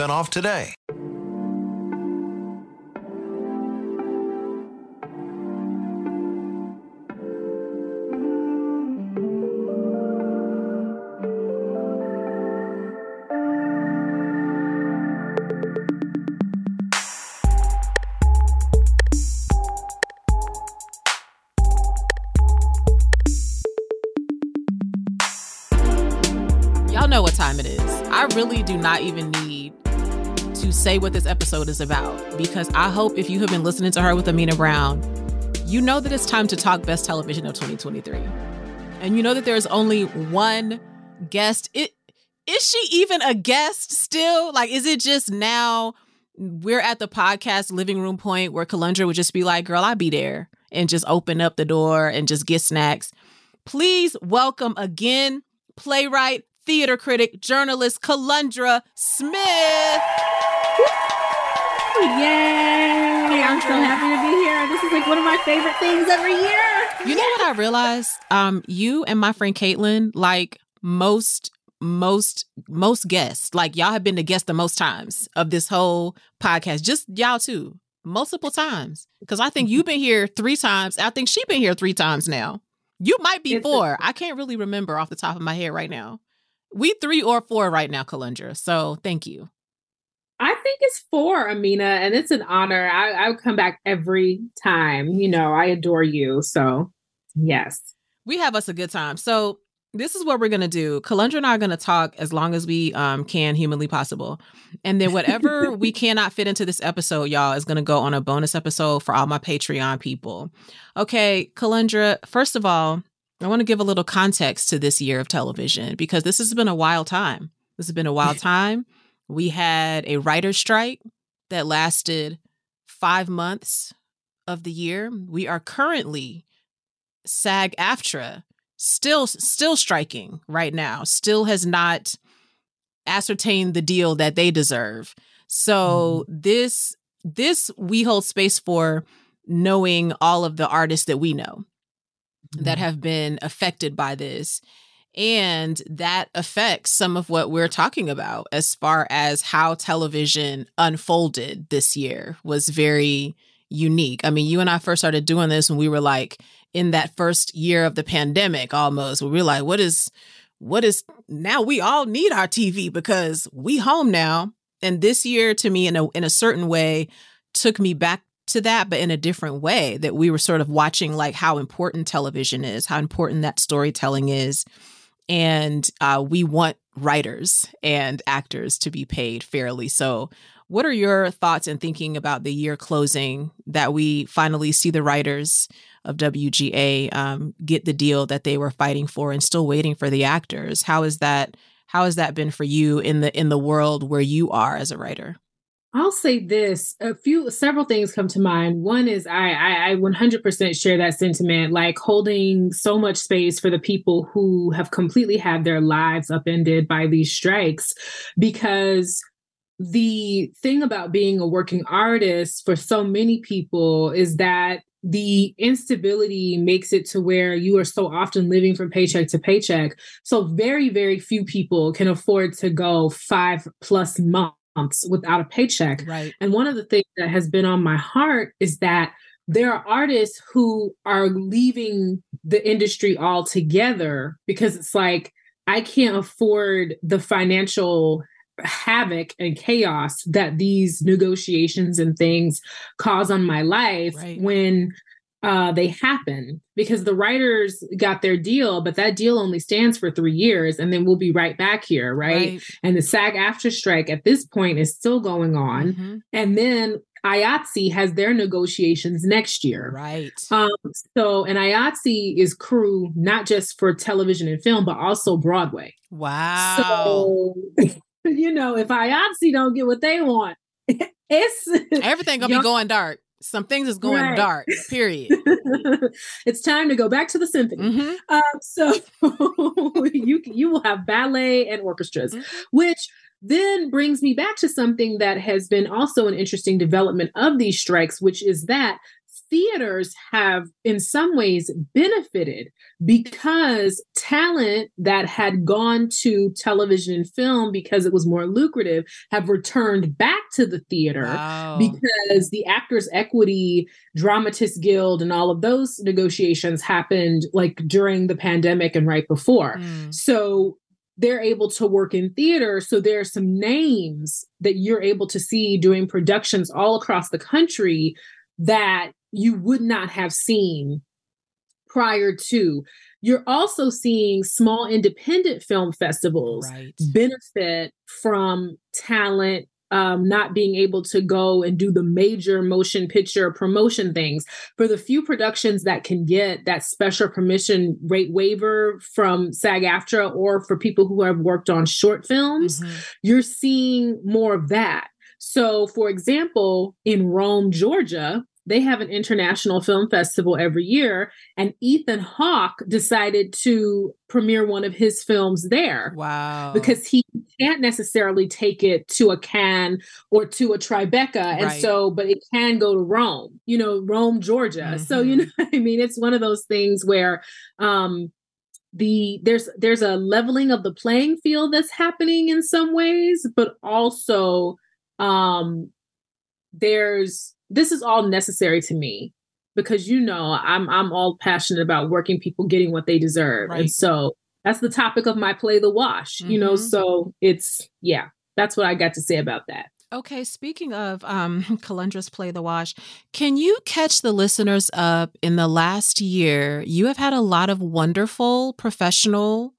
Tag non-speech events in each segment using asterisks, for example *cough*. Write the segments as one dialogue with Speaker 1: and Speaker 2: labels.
Speaker 1: off today.
Speaker 2: Y'all know what time it is. I really do not even need to say what this episode is about because I hope if you have been listening to her with Amena Brown, you know that it's time to talk best television of 2023. And you know that there's only one guest. It is she even a guest still? Like, is it just now we're at the podcast living room point where Kelundra would just be like, girl, I'll be there and just open up the door and just get snacks. Please welcome again playwright, theater critic, journalist Kelundra Smith.
Speaker 3: Yay! I'm so happy to be here. This is like one of my favorite things every year.
Speaker 2: You know what I realized? Um, you and my friend Caitlin, like most most most guests, like y'all have been the guest the most times of this whole podcast. Just y'all too, multiple times. Because I think you've been here three times. I think she's been here three times now. You might be
Speaker 3: It's
Speaker 2: four. I can't really remember off the top of my head right now. We three or four right now, Kelundra. So thank you.
Speaker 3: I think it's four, Amena, and it's an honor. I, I would come back every time. You know, I adore you. So, yes.
Speaker 2: we have us a good time. So this is what we're gonna do. Kelundra and I are gonna talk as long as we um, can humanly possible, and then whatever *laughs* we cannot fit into this episode, y'all, is gonna go on a bonus episode for all my Patreon people. Okay, Kelundra. First of all, I want to give a little context to this year of television because this has been a wild time. This has been a wild *laughs* time. We had a writer's strike that lasted five months of the year. We are currently SAG AFTRA still still striking right now. Still has not ascertained the deal that they deserve. So mm-hmm. this this we hold space for knowing all of the artists that we know that mm-hmm. have been affected by this and that affects some of what we're talking about as far as how television unfolded this year was very unique. I mean, you and I first started doing this when we were like in that first year of the pandemic almost. We were like, what is what is now we all need our TV because we home now. And this year to me in a in a certain way took me back to that, but in a different way that we were sort of watching like how important television is, how important that storytelling is. And uh, we want writers and actors to be paid fairly. So, what are your thoughts and thinking about the year closing that we finally see the writers of WGA um, get the deal that they were fighting for and still waiting for the actors? How is that? how has that been for you in the in the world where you are as a writer?
Speaker 3: I'll say this: a few, several things come to mind. One is I, I, I 100% share that sentiment, like holding so much space for the people who have completely had their lives upended by these strikes, because the thing about being a working artist for so many people is that the instability makes it to where you are so often living from paycheck to paycheck. So very, very few people can afford to go five plus months without a paycheck.
Speaker 2: Right.
Speaker 3: And one of the things that has been on my heart is that there are artists who are leaving the industry altogether because it's like, I can't afford the financial havoc and chaos that these negotiations and things cause on my life right. when uh, they happen because the writers got their deal, but that deal only stands for three years, and then we'll be right back here, right? right. And the SAG AFTRA strike at this point is still going on, mm-hmm. and then IATSE has their negotiations next year.
Speaker 2: Right.
Speaker 3: Um, so, and IATSE is crew not just for television and film, but also Broadway.
Speaker 2: Wow.
Speaker 3: So *laughs* you know, if IATSE don't get what they want, *laughs* it's
Speaker 2: everything gonna be going dark. Some things is going right. dark. Period. *laughs*
Speaker 3: it's time to go back to the symphony. Mm-hmm. Um, so *laughs* you you will have ballet and orchestras, mm-hmm. which then brings me back to something that has been also an interesting development of these strikes, which is that theaters have in some ways benefited because talent that had gone to television and film because it was more lucrative have returned back to the theater wow. because the actors equity dramatists guild and all of those negotiations happened like during the pandemic and right before mm. so they're able to work in theater. So there are some names that you're able to see doing productions all across the country that you would not have seen prior to. You're also seeing small independent film festivals right. benefit from talent um, not being able to go and do the major motion picture promotion things. For the few productions that can get that special permission rate waiver from SAG AFTRA or for people who have worked on short films, mm-hmm. you're seeing more of that. So, for example, in Rome, Georgia, they have an international film festival every year and ethan hawke decided to premiere one of his films there
Speaker 2: wow
Speaker 3: because he can't necessarily take it to a cannes or to a tribeca and right. so but it can go to rome you know rome georgia mm-hmm. so you mm-hmm. know *laughs* i mean it's one of those things where um the there's there's a leveling of the playing field that's happening in some ways but also um there's this is all necessary to me because you know I'm I'm all passionate about working people getting what they deserve. Right. And so that's the topic of my play the wash, mm-hmm. you know, mm-hmm. so it's yeah, that's what I got to say about that.
Speaker 2: Okay, speaking of um *laughs* Kelundra's Play the Wash, can you catch the listeners up in the last year? You have had a lot of wonderful professional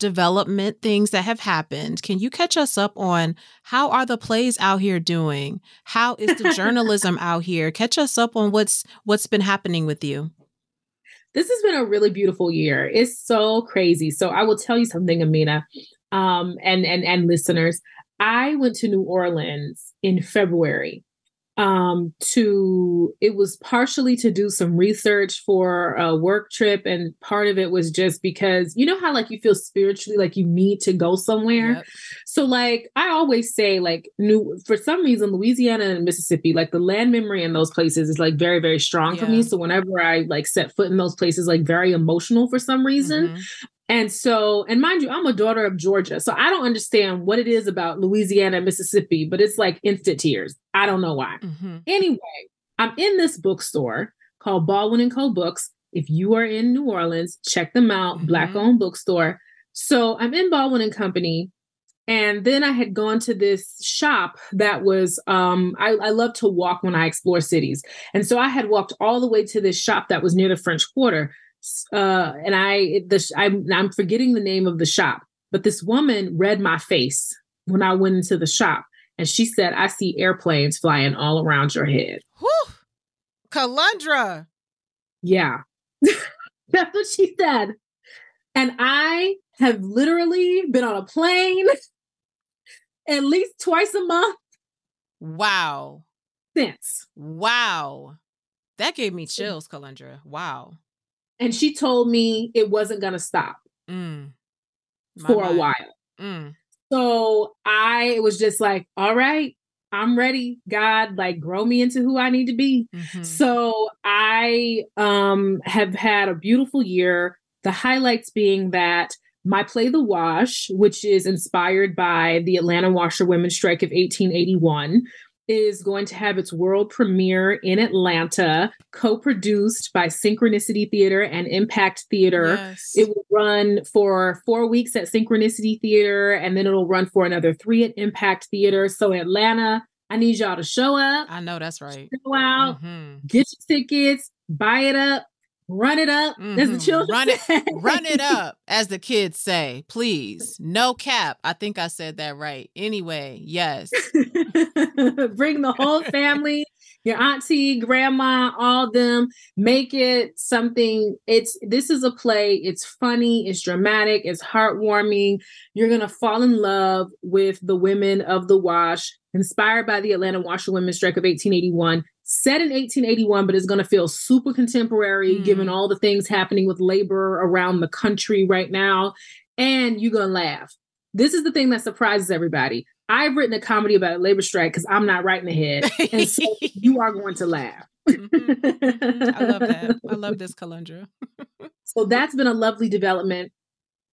Speaker 2: development things that have happened. Can you catch us up on how are the plays out here doing? How is the *laughs* journalism out here? Catch us up on what's what's been happening with you.
Speaker 3: This has been a really beautiful year. It's so crazy. So I will tell you something, Amena, um, and and and listeners. I went to New Orleans in February um, to it was partially to do some research for a work trip and part of it was just because you know how like you feel spiritually like you need to go somewhere yep. so like i always say like new for some reason louisiana and mississippi like the land memory in those places is like very very strong yeah. for me so whenever i like set foot in those places like very emotional for some reason mm-hmm. And so, and mind you, I'm a daughter of Georgia. So I don't understand what it is about Louisiana and Mississippi, but it's like instant tears. I don't know why. Mm-hmm. Anyway, I'm in this bookstore called Baldwin and Co. Books. If you are in New Orleans, check them out, mm-hmm. black owned bookstore. So I'm in Baldwin and Company. And then I had gone to this shop that was, um, I, I love to walk when I explore cities. And so I had walked all the way to this shop that was near the French Quarter uh, and I, the, I'm, I'm forgetting the name of the shop, but this woman read my face when I went into the shop, and she said, "I see airplanes flying all around your head."
Speaker 2: Whew. Kelundra.
Speaker 3: Yeah, *laughs* that's what she said, and I have literally been on a plane *laughs* at least twice a month.
Speaker 2: Wow.
Speaker 3: Since.
Speaker 2: Wow. That gave me chills, Kelundra. Wow.
Speaker 3: And she told me it wasn't going to stop mm. for mind. a while. Mm. So I was just like, all right, I'm ready. God, like grow me into who I need to be. Mm-hmm. So I um have had a beautiful year. The highlights being that my play The Wash, which is inspired by the Atlanta washerwomen strike of 1881, is going to have its world premiere in Atlanta, co produced by Synchronicity Theater and Impact Theater. Yes. It will run for four weeks at Synchronicity Theater, and then it'll run for another three at Impact Theater. So, Atlanta, I need y'all to show up.
Speaker 2: I know that's right.
Speaker 3: Go out, mm-hmm. get your tickets, buy it up, run it up mm-hmm. as the mm-hmm. children
Speaker 2: run it say. run it *laughs* up as the kids say. Please no cap. I think i said that right. Anyway yes. *laughs*
Speaker 3: Bring the whole family your auntie grandma all them. Make it something. It's this is a play. It's funny. It's dramatic. It's heartwarming. You're gonna fall in love with the women of the wash inspired by the atlanta washerwomen strike of 1881 set in 1881, but it's going to feel super contemporary mm. given all the things happening with labor around the country right now. And you're going to laugh. This is the thing that surprises everybody. I've written a comedy about a labor strike because I'm not writing ahead. And so *laughs* you are going to laugh.
Speaker 2: mm-hmm. I love that. I love this Kelundra.
Speaker 3: so that's been a lovely development.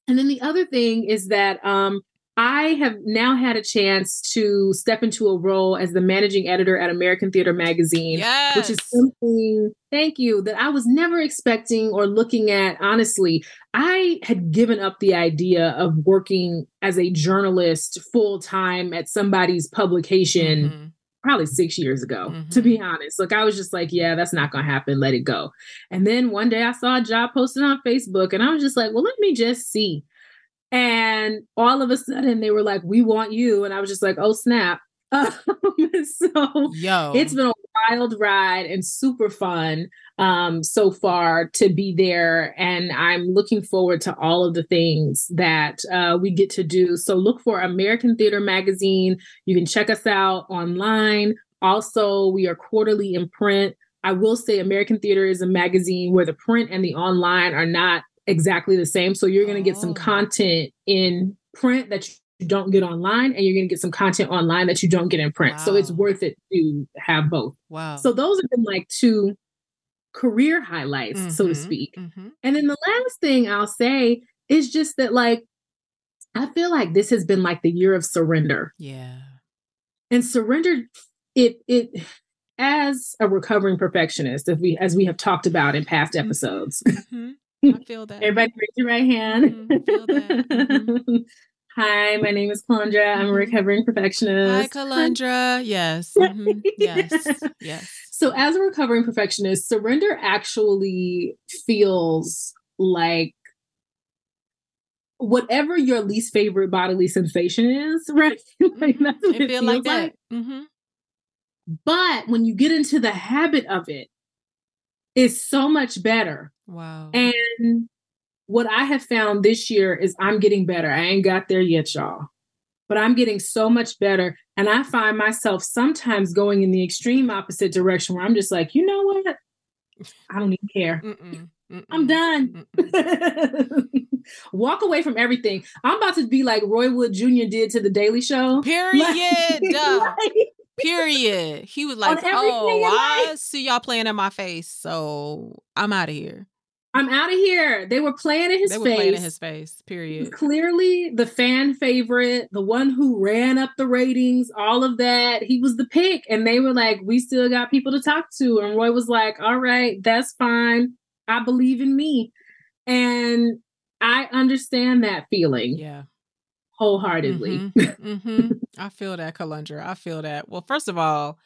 Speaker 3: And then the other thing is that um, I have now had a chance to step into a role as the managing editor at American Theater Magazine,
Speaker 2: yes.
Speaker 3: which is something, thank you, that I was never expecting or looking at. Honestly, I had given up the idea of working as a journalist full time at somebody's publication. Mm-hmm. Probably six years ago, mm-hmm. to be honest. Like, I was just like, yeah, that's not going to happen. Let it go. And then one day I saw a job posted on Facebook and I was just like, well, let me just see and all of a sudden they were like, we want you. And I was just like, oh, snap. Um, *laughs* so Yo. it's been a wild ride and super fun um, so far to be there. And I'm looking forward to all of the things that uh, we get to do. So look for American Theater Magazine. You can check us out online. Also, we are quarterly in print. I will say American Theater is a magazine where the print and the online are not exactly the same. So you're going to get some oh. content in print that you don't get online, and you're going to get some content online that you don't get in print. Wow. So it's worth it to have both.
Speaker 2: Wow.
Speaker 3: So those have been like two career highlights, mm-hmm, so to mm-hmm, speak. Mm-hmm. And then the last thing I'll say is just that, like, I feel like this has been like the year of surrender.
Speaker 2: Yeah.
Speaker 3: And surrender, it, it, as a recovering perfectionist, if we, as we have talked about in past mm-hmm, episodes,
Speaker 2: mm-hmm. I *laughs* feel that.
Speaker 3: Everybody raise your right hand. Mm-hmm, *laughs* Hi, my name is Kelundra. I'm a mm-hmm. recovering perfectionist.
Speaker 2: Hi, Kelundra. Yes. Mm-hmm. Yes. *laughs* Yes.
Speaker 3: So, as a recovering perfectionist, surrender actually feels like whatever your least favorite bodily sensation is, right?
Speaker 2: like that's what it, it feels like that. Like. Mm-hmm.
Speaker 3: But when you get into the habit of it, it's so much better
Speaker 2: Wow.
Speaker 3: And what I have found this year is I'm getting better. I ain't got there yet, y'all, but I'm getting so much better. And I find myself sometimes going in the extreme opposite direction where I'm just like, you know what? I don't even care. Mm-mm, mm-mm, I'm done. *laughs* Walk away from everything. I'm about to be like Roy Wood Jr. did to the Daily Show.
Speaker 2: Period. *laughs* Like, *laughs* Period. He was like, "Oh, I see y'all playing in my face, so I'm out of here."
Speaker 3: I'm out of here. They were playing in his
Speaker 2: they
Speaker 3: face.
Speaker 2: They were playing in his face. Period.
Speaker 3: Clearly, the fan favorite, the one who ran up the ratings, all of that. He was the pick, and they were like, "We still got people to talk to." And Roy was like, "All right, that's fine. I believe in me," and I understand that feeling.
Speaker 2: Yeah,
Speaker 3: wholeheartedly.
Speaker 2: Mm-hmm. *laughs* Mm-hmm. I feel that, Kelundra. I feel that. Well, first of all,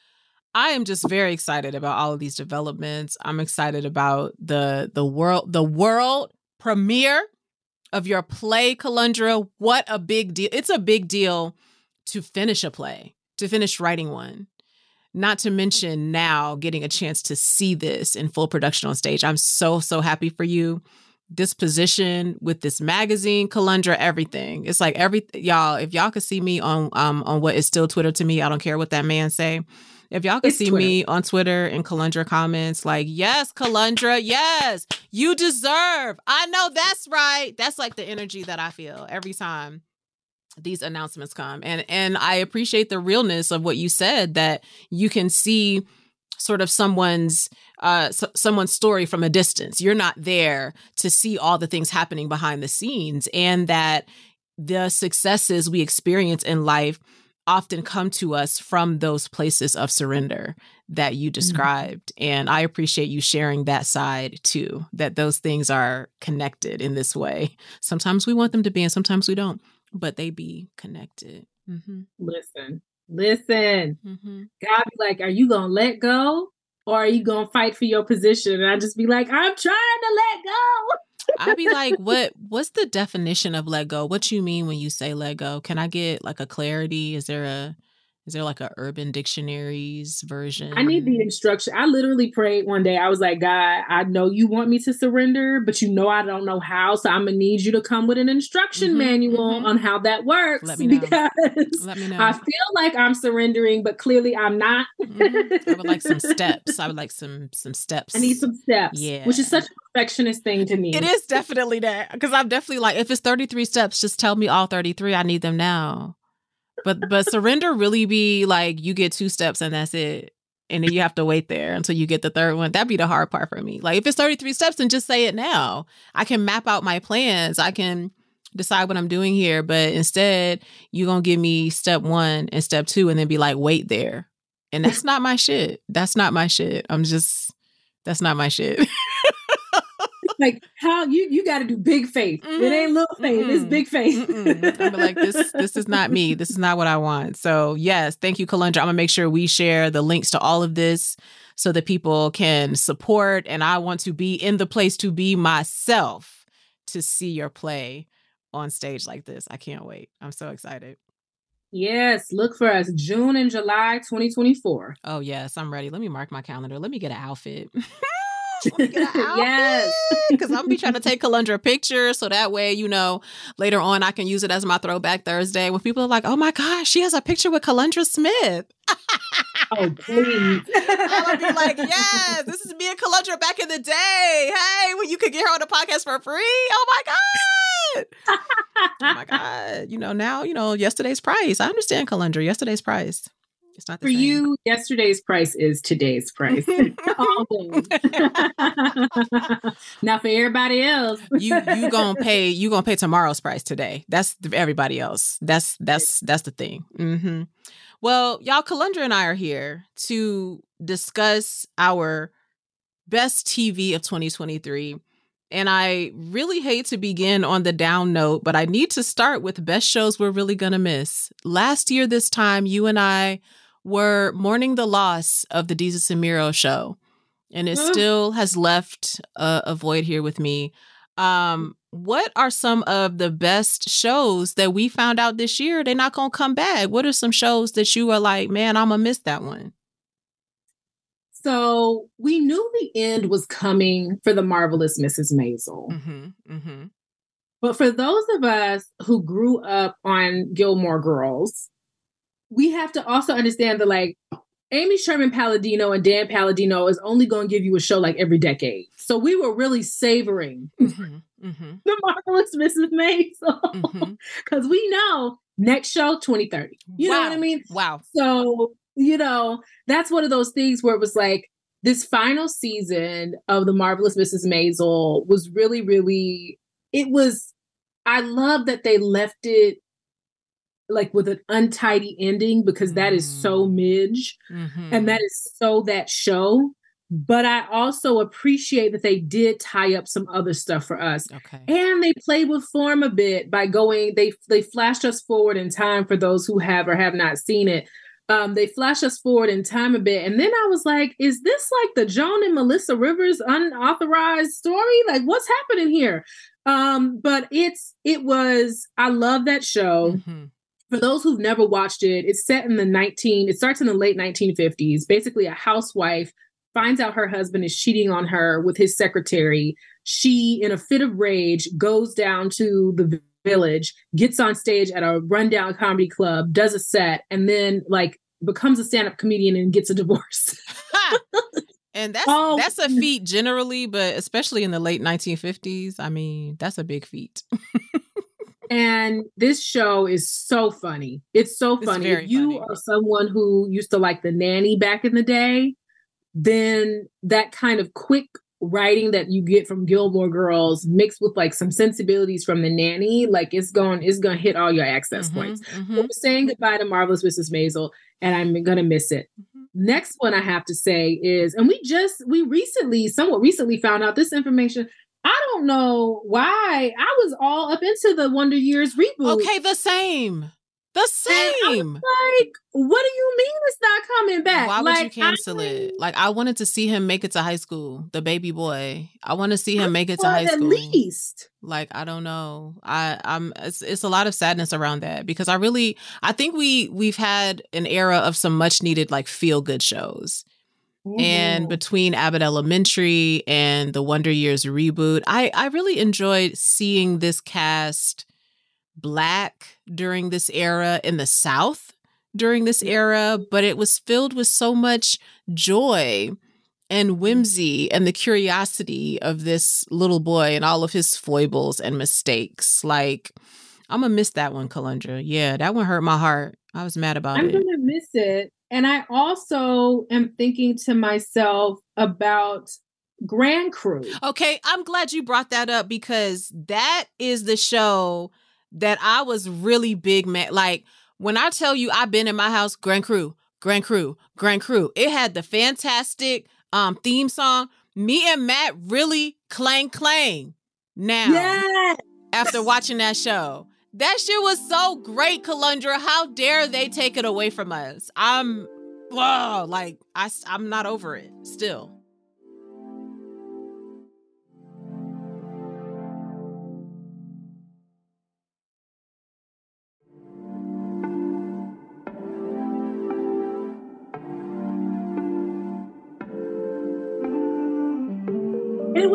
Speaker 2: I am just very excited about all of these developments. I'm excited about the the world the world premiere of your play, Kelundra. What a big deal. It's a big deal to finish a play, to finish writing one. Not to mention now getting a chance to see this in full production on stage. I'm so, so happy for you. This position with this magazine, Kelundra, everything. It's like every y'all, if y'all could see me on um on what is still Twitter to me, I don't care what that man say. If y'all could
Speaker 3: It's
Speaker 2: see
Speaker 3: Twitter.
Speaker 2: me on Twitter and Kelundra comments, like, yes, Kelundra, yes, you deserve. I know that's right. That's like the energy that I feel every time these announcements come. And and I appreciate the realness of what you said that you can see sort of someone's uh someone's story from a distance. You're not there to see all the things happening behind the scenes and that the successes we experience in life often come to us from those places of surrender that you described and i appreciate you sharing that side too that those things are connected in this way sometimes we want them to be and sometimes we don't but they be connected mm-hmm,
Speaker 3: Listen, listen.
Speaker 2: mm-hmm.
Speaker 3: God be like, are you gonna let go? Or are you gonna fight for your position? And I just be like, I'm trying to let go.
Speaker 2: i'd be *laughs* like what what's the definition of let go what you mean when you say let go can i get like a clarity is there a is there like a urban dictionaries version
Speaker 3: I need the instruction. I literally prayed one day. I was like, God, I know you want me to surrender, but you know I don't know how. So I'm gonna need you to come with an instruction
Speaker 2: Mhm,
Speaker 3: manual
Speaker 2: mhm.
Speaker 3: on how that works.
Speaker 2: Let *laughs* me know.
Speaker 3: Because
Speaker 2: let me know
Speaker 3: I feel like I'm surrendering, but clearly I'm not.
Speaker 2: Mhm. I would like some *laughs* steps. I would like some some steps.
Speaker 3: I need some steps.
Speaker 2: Yeah.
Speaker 3: Which is such a perfectionist thing to me.
Speaker 2: It is definitely that because I'm definitely like, if it's 33 steps, just tell me all 33. I need them now. But but surrender really be like you get two steps and that's it, and then you have to wait there until you get the third one. That'd be the hard part for me. Like if it's 33 steps, then just say it now. I can map out my plans. I can decide what I'm doing here. But instead, you're gonna give me step one and step two, and then be like, wait there. And that's not my shit. That's not my shit. I'm just that's not my shit. *laughs*
Speaker 3: like how you you got to do big faith. It
Speaker 2: Mhm.
Speaker 3: ain't little faith. It's
Speaker 2: Mm-mm.
Speaker 3: big faith.
Speaker 2: I'm like this. This is not me. This is not what I want. So yes, thank you, Kelundra. I'm gonna make sure we share the links to all of this so that people can support. And I want to be in the place to be myself to see your play on stage like this. I can't wait. I'm so excited.
Speaker 3: Yes, look for us June and July 2024.
Speaker 2: Oh yes, I'm ready. Let me mark my calendar. Let me get an outfit. *laughs* *laughs* Let me get. *laughs*
Speaker 3: Yes.
Speaker 2: Because I'm gonna be trying to take Kelundra a picture so that way, you know, later on I can use it as my throwback Thursday when people are like, oh my gosh, she has a picture with Kelundra Smith.
Speaker 3: Oh, *laughs* please.
Speaker 2: I'm gonna be like, yes, this is me and Kelundra back in the day. Hey, when you could get her on the podcast for free. Oh my God. oh my God. You know, now, you know, yesterday's price. I understand Kelundra, yesterday's price. It's not
Speaker 3: For
Speaker 2: same.
Speaker 3: you, yesterday's price is today's price. *laughs* *laughs* *laughs* Now for everybody else.
Speaker 2: you you gonna pay you gonna pay tomorrow's price today. That's everybody else. That's that's that's the thing. Mm-hmm. Well, y'all, Kelundra and I are here to discuss our best TV of 2023. And I really hate to begin on the down note, but I need to start with best shows we're really gonna miss. Last year, this time, you and I were mourning the loss of the Desus and Mero show and it
Speaker 3: Mm.
Speaker 2: still has left a, a void here with me. Um, what are some of the best shows that we found out this year? They're not gonna come back. What are some shows that you are like, man, I'm gonna miss that one?
Speaker 3: So we knew the end was coming for the marvelous Mrs. Maisel.
Speaker 2: Mm-hmm. Mm-hmm.
Speaker 3: But for those of us who grew up on Gilmore Girls, we have to also understand that like Amy Sherman Palladino and Dan Palladino is only going to give you a show like every decade. So we were really savoring
Speaker 2: Mm-hmm. Mm-hmm. *laughs*
Speaker 3: the marvelous Mrs. Maisel
Speaker 2: Mm-hmm. *laughs*
Speaker 3: because we know next show 2030. You know what I mean?
Speaker 2: Wow.
Speaker 3: So, you know, that's one of those things where it was like this final season of The Marvelous Mrs. Maisel was really, really, it was, I love that they left it like with an untidy ending because that is so midge
Speaker 2: Mm-hmm.
Speaker 3: and that is so that show. But I also appreciate that they did tie up some other stuff for us.
Speaker 2: okay.
Speaker 3: And they played with form a bit by going, they they flashed us forward in time for those who have or have not seen it. Um, they flash us forward in time a bit. And then I was like, is this like the Joan and Melissa Rivers unauthorized story? Like, what's happening here? Um, but it's it was, I love that show
Speaker 2: Mm-hmm.
Speaker 3: for those who've never watched it, it's set in the 19, it starts in the late 1950s. Basically, a housewife finds out her husband is cheating on her with his secretary. She, in a fit of rage, goes down to the village, gets on stage at a rundown comedy club, does a set, and then like becomes a stand-up comedian and gets a divorce. *laughs*
Speaker 2: and that's oh. that's a feat generally, but especially in the late 1950s. I mean, that's a big feat. *laughs*
Speaker 3: and this show is so funny. It's so funny. It's if you funny. are someone who used to like the nanny back in the day, then that kind of quick writing that you get from Gilmore Girls mixed with like some sensibilities from the nanny, like it's going it's gonna hit all your access mm-hmm, points. Mm-hmm. We're saying goodbye to Marvelous Mrs. Maisel, and I'm gonna miss it. Mm-hmm. Next one I have to say is, and we just we recently, somewhat recently found out this information. I don't know why I was all up into the Wonder Years reboot.
Speaker 2: Okay, the same. The same.
Speaker 3: Like, what do you mean it's not coming back?
Speaker 2: Why
Speaker 3: like,
Speaker 2: would you cancel I it? Like, I wanted to see him make it to high school, the baby boy. I want to see him make it to high school.
Speaker 3: At least.
Speaker 2: Like, I don't know. I, I'm. It's, it's a lot of sadness around that because I really, I think we we've had an era of some much needed like feel good shows. Mm-hmm. And between Abbott Elementary and the Wonder Years reboot, I I really enjoyed seeing this cast black during this era in the South during this mm-hmm. era, but it was filled with so much joy and mm-hmm. whimsy and the curiosity of this little boy and all of his foibles and mistakes. Like, I'm gonna miss that one, Kelundra. Yeah, that one hurt my heart. I was mad about
Speaker 3: I'm
Speaker 2: it.
Speaker 3: I'm gonna miss it. And I also am thinking to myself about Grand Crew.
Speaker 2: Okay, I'm glad you brought that up because that is the show that I was really big mad. Like when I tell you I've been in my house, Grand Crew, Grand Crew, Grand Crew. It had the fantastic um theme song. Me and Matt really clang clang now yes. after watching that show. That shit was so great, Kelundra. How dare they take it away from us? I'm, whoa, like I, I'm not over it still.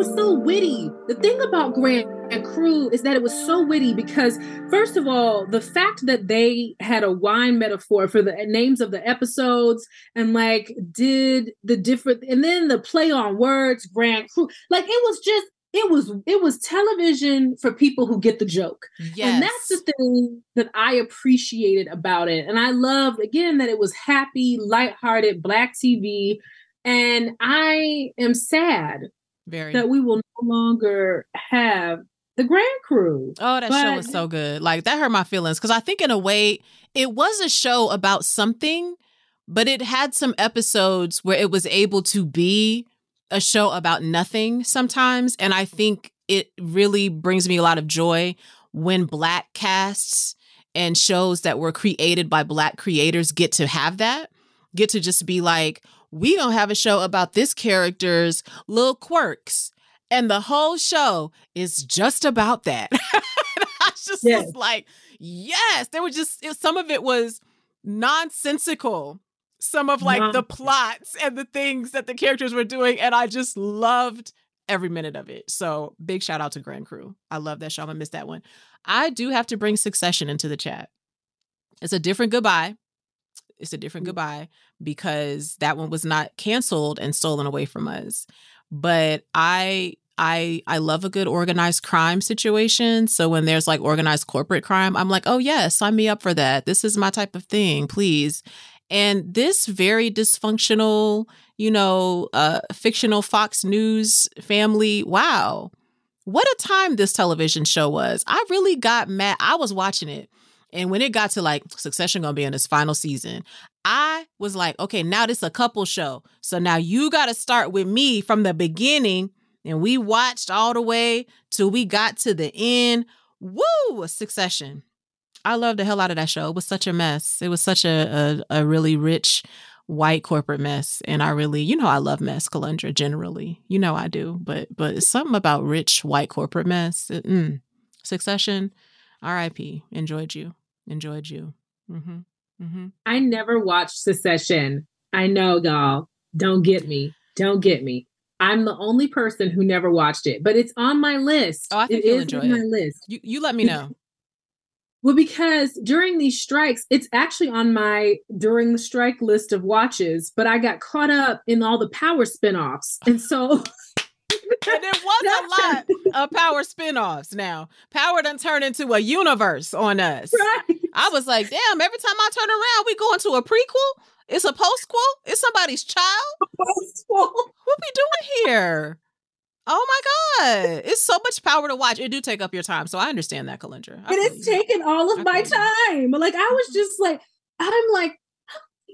Speaker 3: Was so witty. The thing about Grand Crew is that it was so witty because, first of all, the fact that they had a wine metaphor for the names of the episodes and like did the different, and then the play on words, Grand Crew, like it was just it was it was television for people who get the joke. Yes. And that's the thing that I appreciated about it. And I loved again that it was happy, lighthearted, black TV. And I am sad very that we will no longer have the Grand Crew.
Speaker 2: Oh, that but, show was so good. Like that hurt my feelings because I think in a way it was a show about something, but it had some episodes where it was able to be a show about nothing sometimes, and I think it really brings me a lot of joy when black casts and shows that were created by black creators get to have that get to just be like we gonna have a show about this character's little quirks. And the whole show is just about that. *laughs* I just yes. was like, yes, there were just it, some of it was nonsensical. Some of like the plots and the things that the characters were doing. And I just loved every minute of it. So big shout out to Grand Crew. I love that show. I'm gonna miss that one. I do have to bring Succession into the chat. It's a different goodbye it's a different mm. goodbye because that one was not canceled and stolen away from us. But I I I love a good organized crime situation. So when there's like organized corporate crime, I'm like, "Oh yes, sign me up for that. This is my type of thing, please." And this very dysfunctional, you know, uh fictional Fox News family, wow. What a time this television show was. I really got mad. I was watching it and when it got to like Succession gonna be in its final season, I was like, okay, now this a couple show. So now you gotta start with me from the beginning. And we watched all the way till we got to the end. Woo! Succession. I love the hell out of that show. It was such a mess. It was such a, a, a really rich white corporate mess. And I really, you know, I love mess, Kelundra, generally. You know I do. But but it's something about rich white corporate mess. Mm. Succession, RIP. Enjoyed you enjoyed you. Mm-hmm.
Speaker 3: Mm-hmm. I never watched Succession. I know, y'all. Don't get me. don't get me. I'm the only person who never watched it, but it's on my list.
Speaker 2: Oh, I think
Speaker 3: it
Speaker 2: you'll
Speaker 3: is
Speaker 2: enjoy
Speaker 3: on my list.
Speaker 2: You you let me know.
Speaker 3: Well, because during these strikes, it's actually on my during the strike list of watches, but I got caught up in all the power spinoffs. And so *laughs*
Speaker 2: and there was a lot *laughs* of power spin-offs now. Power done turned into a universe on us.
Speaker 3: right.
Speaker 2: I was like, damn, every time I turn around, we go into a prequel. It's a postquel. It's somebody's child. What we doing here? Oh my God. It's so much power to watch. It do take up your time. So I understand that, Kelundra. I
Speaker 3: and
Speaker 2: feel
Speaker 3: it's
Speaker 2: you.
Speaker 3: taken all of
Speaker 2: I
Speaker 3: my time. Like I was mm-hmm. just like, I'm like,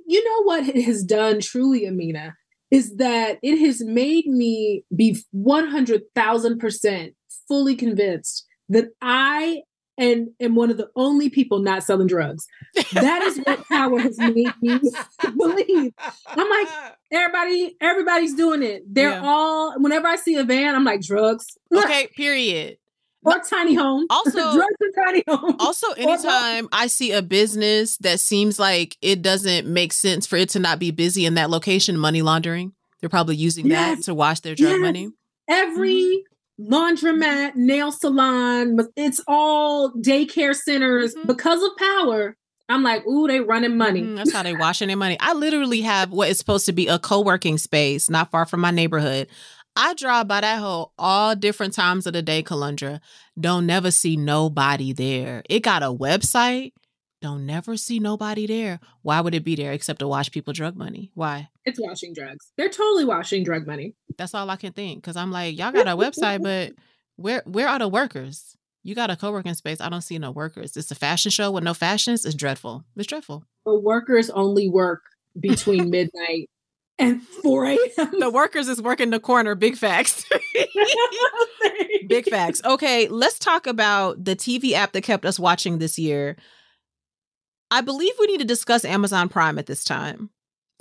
Speaker 3: you know what it has done truly, Amena, is that it has made me be 100,000% fully convinced that I and am one of the only people not selling drugs. That is what *laughs* power has made me *laughs* believe. I'm like, everybody, everybody's doing it. They're
Speaker 2: Yeah.
Speaker 3: all whenever I see a van, I'm like drugs.
Speaker 2: okay, period.
Speaker 3: Or tiny home. *laughs*
Speaker 2: Also-
Speaker 3: drugs and tiny home.
Speaker 2: Also, *laughs* anytime I see a business that seems like it doesn't make sense for it to not be busy in that location, money laundering, they're probably using that to wash their drug
Speaker 3: Yes.
Speaker 2: money.
Speaker 3: every
Speaker 2: Mm-hmm.
Speaker 3: laundromat, nail salon, it's all daycare centers
Speaker 2: Mhm.
Speaker 3: because of power. I'm like, ooh, they running money.
Speaker 2: Mhm, that's how they washing their money. I literally have what is supposed to be a co-working space not far from my neighborhood. I drive by that hole all different times of the day, Kelundra. Don't never see nobody there. It got a website. Don't never see nobody there. Why would it be there except to wash people drug money? Why?
Speaker 3: It's washing drugs. They're totally washing drug money.
Speaker 2: That's all I can think. Cause I'm like, y'all got a website, but where where are the workers? You got a co-working space. I don't see no workers. It's a fashion show with no fashions. It's dreadful. It's dreadful.
Speaker 3: The workers only work between *laughs* midnight and 4 a.m.
Speaker 2: The workers is working the corner. Big facts. *laughs* Big facts. Okay, let's talk about the TV app that kept us watching this year. I believe we need to discuss Amazon Prime at this time.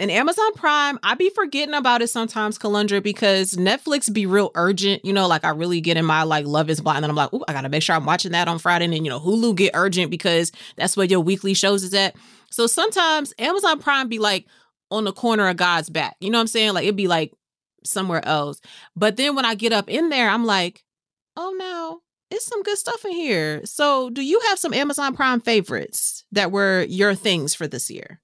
Speaker 2: And Amazon Prime, I be forgetting about it sometimes, Kelundra, because Netflix be real urgent. You know, like I really get in my like love is blind, and I'm like, oh, I gotta make sure I'm watching that on Friday. And then, you know, Hulu get urgent because that's where your weekly shows is at. So sometimes Amazon Prime be like on the corner of God's back. You know what I'm saying? Like it'd be like somewhere else. But then when I get up in there, I'm like, oh no, it's some good stuff in here. So do you have some Amazon Prime favorites that were your things for this year?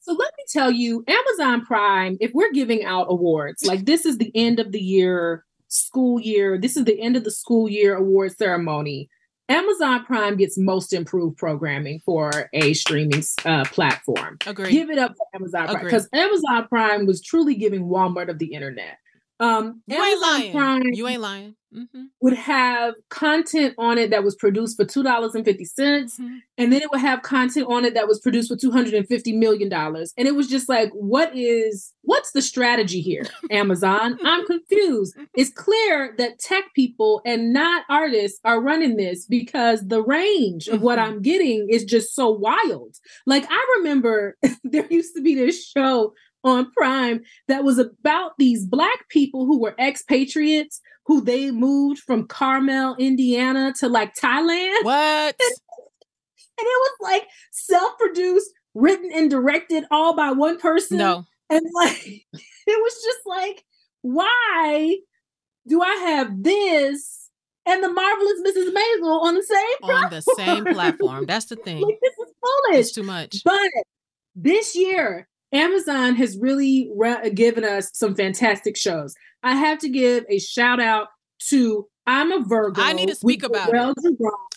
Speaker 3: So let me tell you, Amazon Prime, if we're giving out awards, like this is the end of the year, school year, this is the end of the school year award ceremony. Amazon Prime gets most improved programming for a streaming uh, platform.
Speaker 2: Agree.
Speaker 3: Give it up for Amazon Prime because Amazon Prime was truly giving Walmart of the internet. Um,
Speaker 2: you ain't
Speaker 3: Amazon
Speaker 2: lying.
Speaker 3: Prime
Speaker 2: You ain't lying. Mm-hmm.
Speaker 3: would have content on it that was produced for two dollars and fifty cents,
Speaker 2: Mm-hmm.
Speaker 3: and then it would have content on it that was produced for two hundred and fifty million dollars. And it was just like, what is what's the strategy here, *laughs* Amazon? I'm confused. It's clear that tech people and not artists are running this because the range of what
Speaker 2: Mhm.
Speaker 3: I'm getting is just so wild. Like I remember *laughs* there used to be this show on Prime that was about these black people who were expatriates who they moved from Carmel, Indiana to like Thailand.
Speaker 2: What? *laughs*
Speaker 3: And it was like self-produced, written and directed all by one person.
Speaker 2: No.
Speaker 3: And like *laughs* it was just like, why do I have this and the marvelous Mrs. Maisel on the same
Speaker 2: On the same platform. That's the *laughs* thing.
Speaker 3: like this is foolish.
Speaker 2: It's too much.
Speaker 3: But this year, Amazon has really re- given us some fantastic shows. I have to give a shout out to I'm a Virgo.
Speaker 2: I need to speak about it.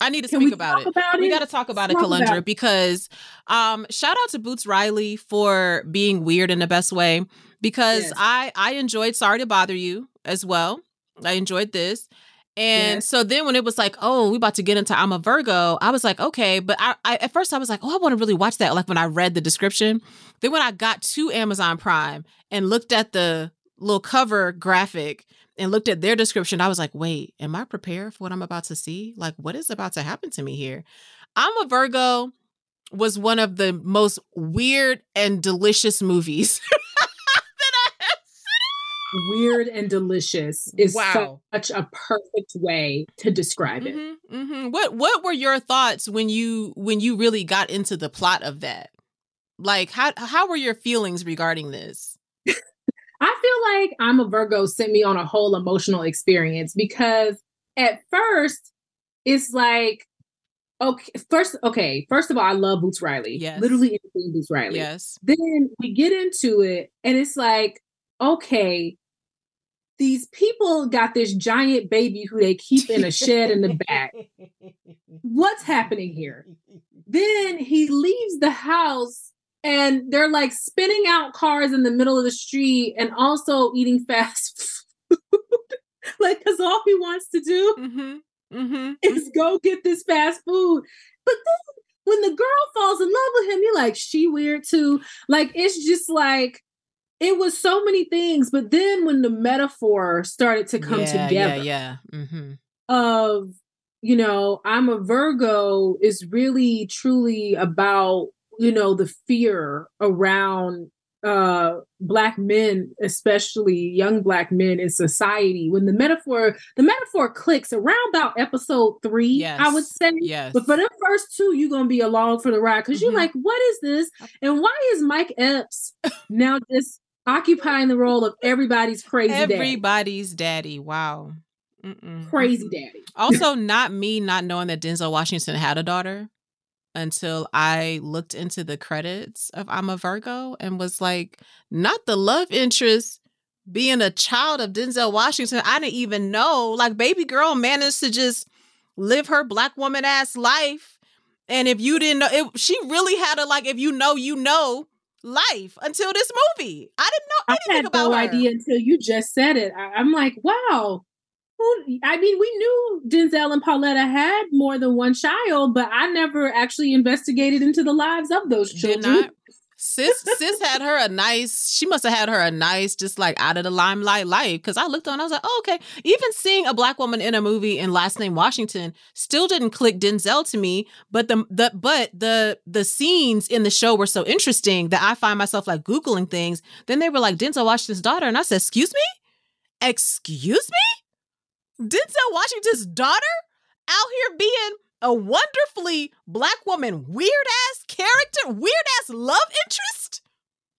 Speaker 2: I need to
Speaker 3: Can
Speaker 2: speak about it.
Speaker 3: about
Speaker 2: we got to talk about it,
Speaker 3: Talk about
Speaker 2: Kelundra,
Speaker 3: it.
Speaker 2: because um, shout out to Boots Riley for being weird in the best way. Because
Speaker 3: Yes.
Speaker 2: I I enjoyed Sorry to Bother You as well. I enjoyed this. And
Speaker 3: Yes.
Speaker 2: so then when it was like, oh, we about to get into I'm a Virgo, I was like, okay. But I, I at first I was like, oh, I want to really watch that. Like when I read the description. Then when I got to Amazon Prime and looked at the little cover graphic and looked at their description, I was like, wait, am I prepared for what I'm about to see? Like, what is about to happen to me here? I'm a Virgo was one of the most weird and delicious movies that I have
Speaker 3: Weird and delicious is
Speaker 2: Wow.
Speaker 3: such a perfect way to describe it.
Speaker 2: Mhm, mhm. What what were your thoughts when you when you really got into the plot of that? Like how how were your feelings regarding this?
Speaker 3: I feel like I'm a Virgo sent me on a whole emotional experience because at first it's like okay first okay first of all i love boots riley
Speaker 2: yes
Speaker 3: literally anything boots riley
Speaker 2: yes
Speaker 3: then we get into it and it's like okay these people got this giant baby who they keep in a shed in the back *laughs* what's happening here then he leaves the house and they're like spinning out cars in the middle of the street and also eating *laughs* fast food like because all he wants to do mm-hmm mm-hmm. is go get this fast food. But then when the girl falls in love with him, you're like, she weird too. Like it's just like it was so many things. But then when the metaphor started to come
Speaker 2: yeah,
Speaker 3: together,
Speaker 2: yeah, yeah. Mm-hmm.
Speaker 3: of you know, I'm a Virgo is really truly about you know the fear around uh black men especially young black men in society when the metaphor the metaphor clicks around about episode three yes. i would say
Speaker 2: yes
Speaker 3: but for the first two you're gonna be along for the ride because mm-hmm. you're like what is this and why is mike epps *laughs* now just occupying the role of everybody's crazy
Speaker 2: everybody's daddy, daddy. wow
Speaker 3: Mm-mm. crazy daddy *laughs*
Speaker 2: also not me not knowing that denzel washington had a daughter until I looked into the credits of I'm a Virgo and was like, not the love interest being a child of Denzel Washington. I didn't even know. Like, baby girl managed to just live her black woman ass life. And if you didn't know, it, she really had a like, if you know, you know life until this movie. I didn't know anything
Speaker 3: I had
Speaker 2: about
Speaker 3: no
Speaker 2: her.
Speaker 3: idea until you just said it. I, I'm like, wow, I mean, we knew Denzel and Pauletta had more than one child, but I never actually investigated into the lives of those children.
Speaker 2: Sis, sis had her a nice. She must have had her a nice, just like out of the limelight life. Because I looked on, I was like, oh, okay. Even seeing a black woman in a movie in Last Name Washington still didn't click Denzel to me. But the the but the the scenes in the show were so interesting that I find myself like googling things. Then they were like Denzel Washington's daughter, and I said, excuse me, excuse me. Denzel Washington's daughter out here being a wonderfully black woman, weird ass character, weird ass love interest.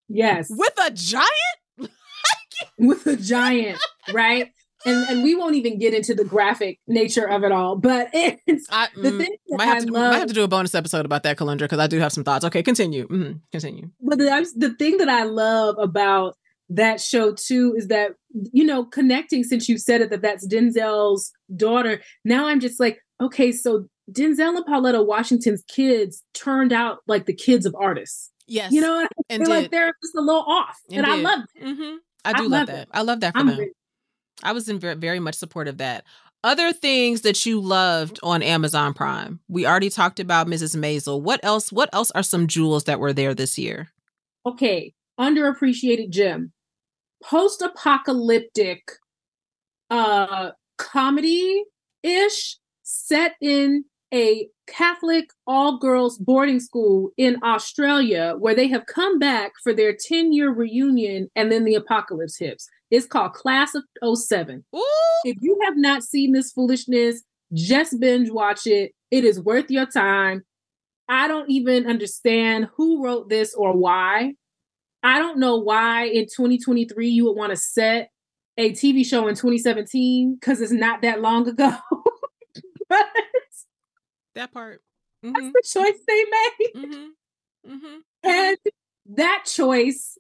Speaker 3: Yes.
Speaker 2: With a giant? *laughs* *laughs*
Speaker 3: With a giant, right? And and we won't even get into the graphic nature of it all, but *laughs* it's I, the mm, thing
Speaker 2: might have, to, love, might have to do a bonus episode about that, Kelundra, because I do have some thoughts. Okay, continue. Mm-hmm. Continue.
Speaker 3: But the, the thing that I love about that show too is that you know connecting since you said it that that's Denzel's daughter. Now I'm just like, okay, so Denzel and Pauletta Washington's kids turned out like the kids of artists.
Speaker 2: Yes,
Speaker 3: you know, I feel like they're just a little off, Indeed. and I love.
Speaker 2: Mm-hmm. I do I love, love that. I love that for I'm them. I was in very, very much support of that. Other things that you loved on Amazon Prime. We already talked about Mrs. Maisel. What else? What else are some jewels that were there this year?
Speaker 3: Okay, underappreciated gem post-apocalyptic uh comedy-ish set in a Catholic all girls boarding school in Australia where they have come back for their 10 year reunion and then the apocalypse hits. It's called Class of 07. Ooh. If you have not seen this foolishness, just binge watch it. It is worth your time. I don't even understand who wrote this or why. I don't know why in 2023 you would want to set a TV show in 2017 because it's not that long ago. *laughs* but
Speaker 2: that part.
Speaker 3: Mm-hmm. That's the choice they made. Mm-hmm. Mm-hmm. And that choice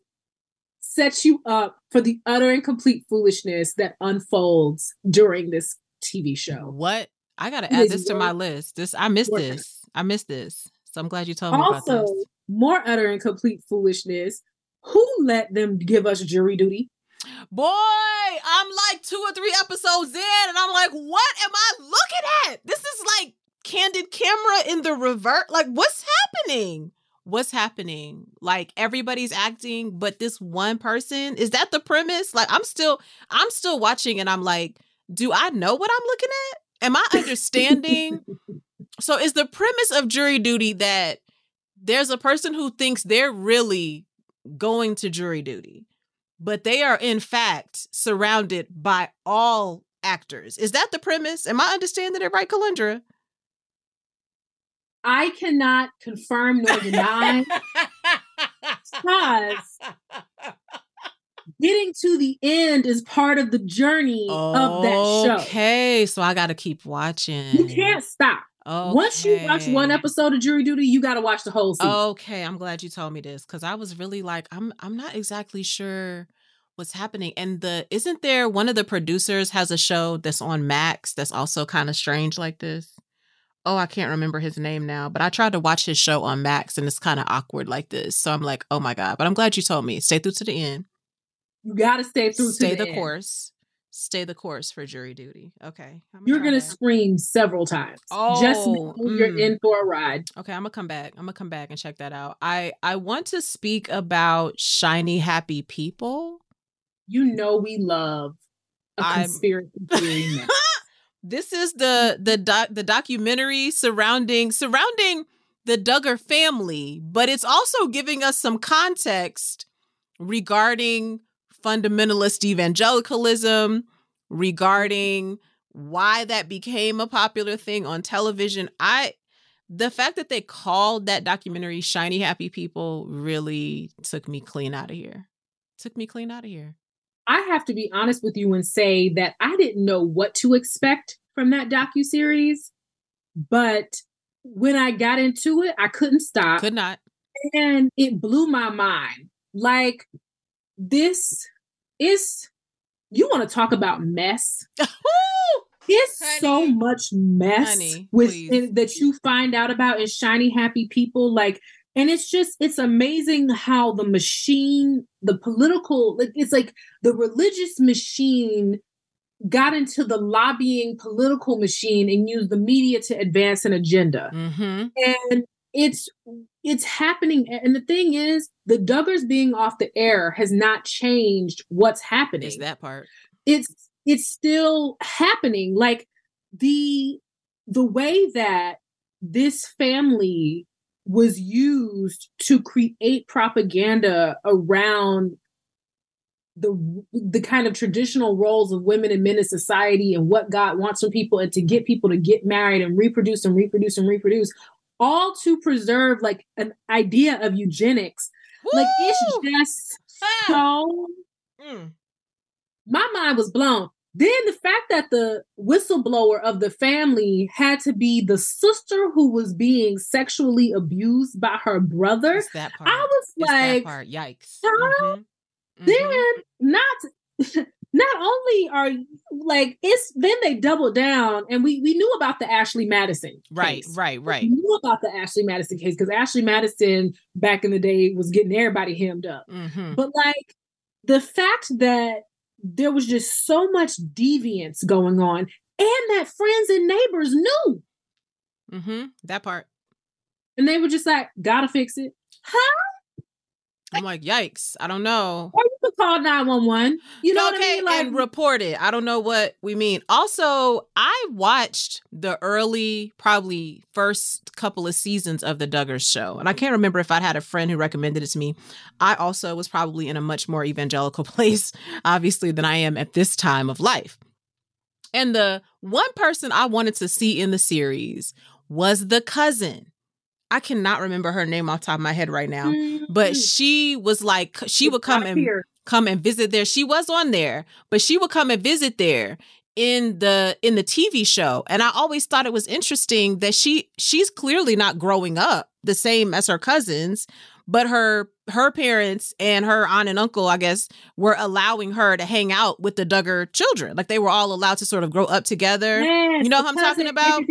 Speaker 3: sets you up for the utter and complete foolishness that unfolds during this TV show.
Speaker 2: What? I gotta add this to my list. This I missed this. I missed this. So I'm glad you told me also, about this.
Speaker 3: More utter and complete foolishness who let them give us jury duty?
Speaker 2: Boy, I'm like two or three episodes in, and I'm like, what am I looking at? This is like candid camera in the revert. Like, what's happening? What's happening? Like everybody's acting, but this one person, is that the premise? Like, I'm still, I'm still watching, and I'm like, do I know what I'm looking at? Am I understanding? so is the premise of jury duty that there's a person who thinks they're really going to jury duty, but they are in fact surrounded by all actors. Is that the premise? Am I understanding it right, Kelundra?
Speaker 3: I cannot confirm nor deny because getting to the end is part of the journey of that show.
Speaker 2: Okay, so I got to keep watching.
Speaker 3: You can't stop.
Speaker 2: Okay.
Speaker 3: Once you watch one episode of Jury Duty, you got to watch the whole season.
Speaker 2: Okay, I'm glad you told me this because I was really like, I'm I'm not exactly sure what's happening. And the isn't there one of the producers has a show that's on Max that's also kind of strange like this. Oh, I can't remember his name now, but I tried to watch his show on Max and it's kind of awkward like this. So I'm like, oh my god! But I'm glad you told me. Stay through to the end.
Speaker 3: You got to stay through.
Speaker 2: Stay
Speaker 3: the,
Speaker 2: the course stay the course for jury duty. Okay.
Speaker 3: You're going to scream several times. Oh, just you're mm. in for a ride.
Speaker 2: Okay, I'm going to come back. I'm going to come back and check that out. I I want to speak about shiny happy people.
Speaker 3: You know we love a conspiracy theory.
Speaker 2: This is the the doc, the documentary surrounding surrounding the Duggar family, but it's also giving us some context regarding fundamentalist evangelicalism, regarding why that became a popular thing on television. I the fact that they called that documentary Shiny Happy People really took me clean out of here. Took me clean out of here.
Speaker 3: I have to be honest with you and say that I didn't know what to expect from that docu series, but when I got into it, I couldn't stop.
Speaker 2: Could not.
Speaker 3: And it blew my mind. Like this is you want to talk about mess? *laughs* it's honey, so much mess honey, with that you find out about in shiny happy people like and it's just it's amazing how the machine the political like it's like the religious machine got into the lobbying political machine and used the media to advance an agenda. Mm-hmm. and it's it's happening. And the thing is the duggars being off the air has not changed what's happening.
Speaker 2: Is that part.
Speaker 3: It's it's still happening. Like the the way that this family was used to create propaganda around the the kind of traditional roles of women and men in society and what God wants from people and to get people to get married and reproduce and reproduce and reproduce all to preserve like an idea of eugenics. Woo! Like it's just so. Mm. My mind was blown. Then the fact that the whistleblower of the family had to be the sister who was being sexually abused by her brother. That part. I was it's like,
Speaker 2: yikes.
Speaker 3: Huh? Mm-hmm. Then mm-hmm. not *laughs* not only are like it's then they double down and we we knew about the Ashley Madison case.
Speaker 2: right right right we
Speaker 3: knew about the Ashley Madison case because Ashley Madison back in the day was getting everybody hemmed up mm-hmm. but like the fact that there was just so much deviance going on and that friends and neighbors knew.
Speaker 2: Mm-hmm that part.
Speaker 3: And they were just like gotta fix it. Huh
Speaker 2: I'm like, yikes! I don't know.
Speaker 3: Or you could call nine one one. You know okay, what I mean?
Speaker 2: Like, and report it. I don't know what we mean. Also, I watched the early, probably first couple of seasons of the Duggars show, and I can't remember if I had a friend who recommended it to me. I also was probably in a much more evangelical *laughs* place, obviously, than I am at this time of life. And the one person I wanted to see in the series was the cousin I cannot remember her name off top of my head right now, mm-hmm. but she was like she would come and here. come and visit there. She was on there, but she would come and visit there in the in the TV show. And I always thought it was interesting that she she's clearly not growing up the same as her cousins, but her her parents and her aunt and uncle, I guess, were allowing her to hang out with the Duggar children. Like they were all allowed to sort of grow up together. Yes, you know what I'm talking about?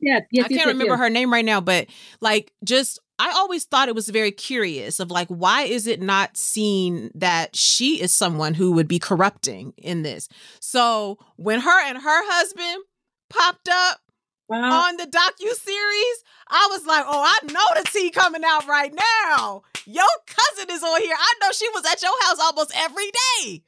Speaker 2: Yes, yes, I can't remember her name right now, but like just I always thought it was very curious of like why is it not seen that she is someone who would be corrupting in this. So when her and her husband popped up on the docu series, I was like, "Oh, I know the tea coming out right now. Your cousin is on here. I know she was at your house almost every day."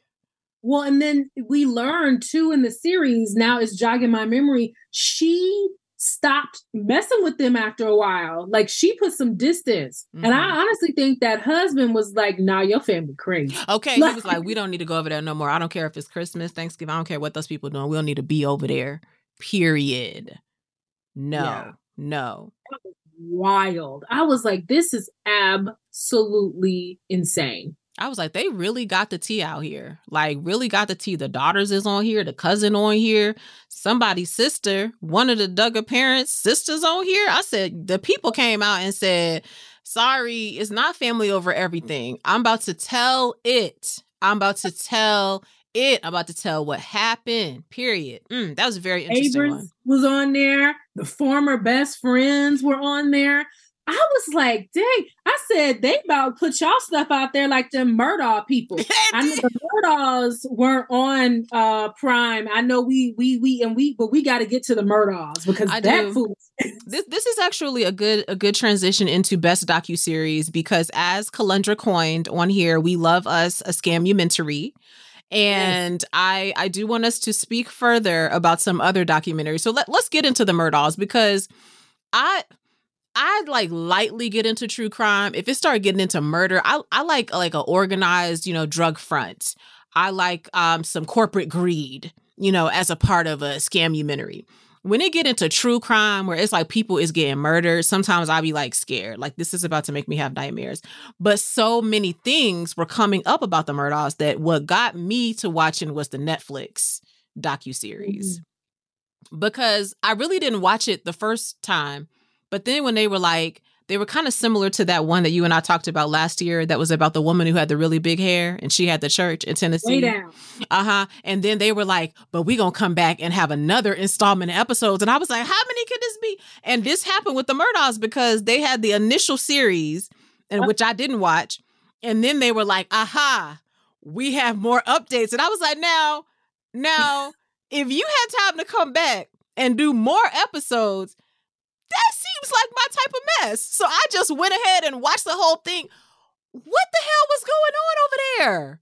Speaker 3: Well, and then we learned too in the series. Now it's jogging my memory. She stopped messing with them after a while. Like she put some distance. Mm-hmm. And I mm-hmm. honestly think that husband was like, nah, your family crazy.
Speaker 2: Okay. Like, he was like, we don't need to go over there no more. I don't care if it's Christmas, Thanksgiving. I don't care what those people doing. We don't need to be over there. Period. No, yeah. no.
Speaker 3: Wild. I was like, this is absolutely insane.
Speaker 2: I was like, they really got the tea out here. Like, really got the tea. The daughters is on here, the cousin on here, somebody's sister, one of the Duggar parents' sisters on here. I said, the people came out and said, sorry, it's not family over everything. I'm about to tell it. I'm about to tell it. I'm about to tell what happened. Period. Mm, that was a very interesting one.
Speaker 3: Was on there. The former best friends were on there. I was like, dang, I said they about put y'all stuff out there like the Murdaugh people. *laughs* I know the Murdaughs weren't on uh Prime. I know we we we and we but we got to get to the Murdaughs because I that food.
Speaker 2: this this is actually a good a good transition into best docu series because as Kelundra coined on here, we love us a scamumentary. And yes. I I do want us to speak further about some other documentaries. So let, let's get into the Murdaughs because I I like lightly get into true crime. If it started getting into murder, I I like like a organized, you know, drug front. I like um some corporate greed, you know, as a part of a scamumentary. When it get into true crime where it's like people is getting murdered, sometimes I be like scared. Like this is about to make me have nightmares. But so many things were coming up about the Murdaughs that what got me to watching was the Netflix docu series. Mm-hmm. Because I really didn't watch it the first time but then when they were like, they were kind of similar to that one that you and I talked about last year that was about the woman who had the really big hair and she had the church in Tennessee. Uh-huh. And then they were like, but we're gonna come back and have another installment of episodes. And I was like, how many could this be? And this happened with the Murdaughs because they had the initial series, and which I didn't watch. And then they were like, aha, we have more updates. And I was like, now, now, *laughs* if you had time to come back and do more episodes, that seems like my type of mess. So I just went ahead and watched the whole thing. What the hell was going on over there?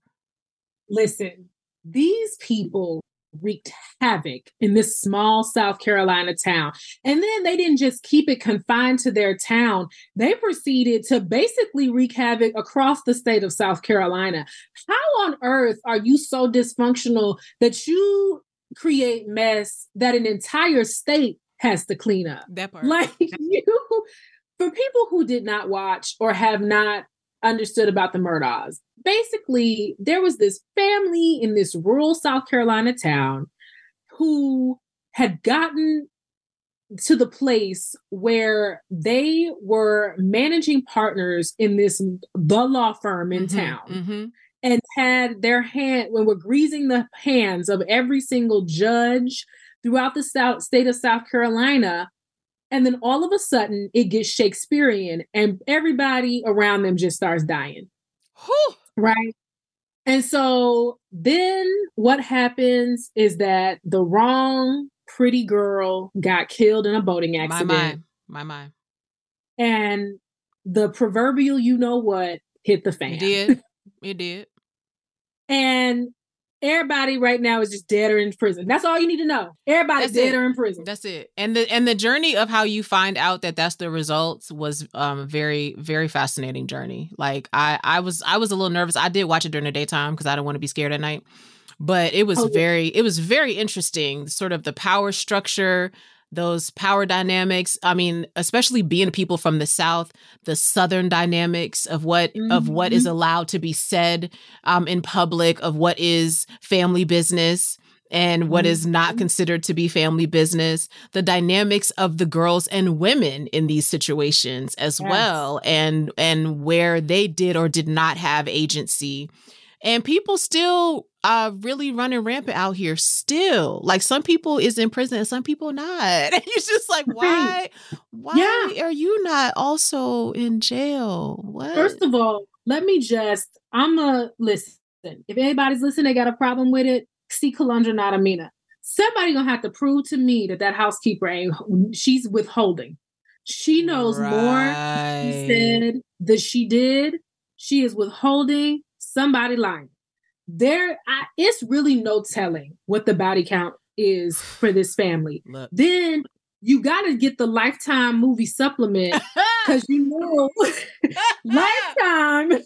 Speaker 3: Listen, these people wreaked havoc in this small South Carolina town. And then they didn't just keep it confined to their town, they proceeded to basically wreak havoc across the state of South Carolina. How on earth are you so dysfunctional that you create mess that an entire state has to clean up.
Speaker 2: That part.
Speaker 3: Like *laughs* you, for people who did not watch or have not understood about the Murdaughs, basically, there was this family in this rural South Carolina town who had gotten to the place where they were managing partners in this the law firm in mm-hmm, town mm-hmm. and had their hand when we're greasing the hands of every single judge throughout the South, state of South Carolina. And then all of a sudden it gets Shakespearean and everybody around them just starts dying. Whew. Right. And so then what happens is that the wrong pretty girl got killed in a boating accident.
Speaker 2: My mind. My mind.
Speaker 3: And the proverbial you know what hit the fan.
Speaker 2: It did. *laughs* It did.
Speaker 3: and everybody right now is just dead or in prison. That's all you need to know. Everybody's dead it. or in prison.
Speaker 2: That's it. And the and the journey of how you find out that that's the results was um very very fascinating journey. Like I I was I was a little nervous. I did watch it during the daytime because I don't want to be scared at night. But it was oh, very it was very interesting. Sort of the power structure, those power dynamics i mean especially being people from the south the southern dynamics of what mm-hmm. of what is mm-hmm. allowed to be said um, in public of what is family business and what is not mm-hmm. considered to be family business, the dynamics of the girls and women in these situations as yes. well, and and where they did or did not have agency and people still are really running rampant out here still. Like some people is in prison and some people not. *laughs* And you're just like why why yeah. are you not also in jail? What?
Speaker 3: First of all let me just i'm a listen if anybody's listening they got a problem with it see Kelundra not Amena. Somebody gonna have to prove to me that that housekeeper ain't she's withholding. She knows right. more she said that she did. She is withholding somebody lying. There, I, it's really no telling what the body count is for this family. *sighs* Look. Then you got to get the Lifetime movie supplement *laughs* because you know *laughs* *laughs* Lifetime.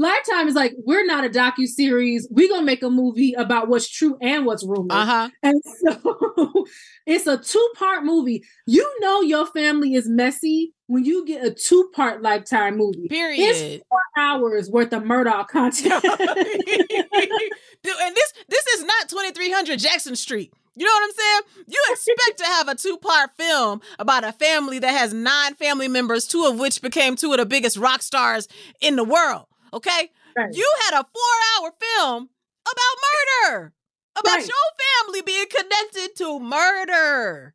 Speaker 3: Lifetime is like, we're not a docu series. We're gonna make a movie about what's true and what's rumored.
Speaker 2: Uh-huh.
Speaker 3: And so *laughs* it's a two-part movie. You know your family is messy when you get a two-part lifetime movie.
Speaker 2: Period.
Speaker 3: It's four hours worth of Murdaugh content. *laughs*
Speaker 2: Dude, and this this is not 2300 Jackson Street. You know what I'm saying? You expect to have a two part film about a family that has nine family members, two of which became two of the biggest rock stars in the world. Okay?
Speaker 3: Right.
Speaker 2: You had a four hour film about murder, about
Speaker 3: Right.
Speaker 2: your family being connected to murder.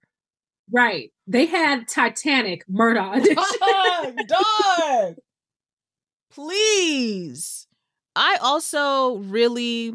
Speaker 3: right. They had Titanic murder edition.
Speaker 2: Dog, dog. Please. I also really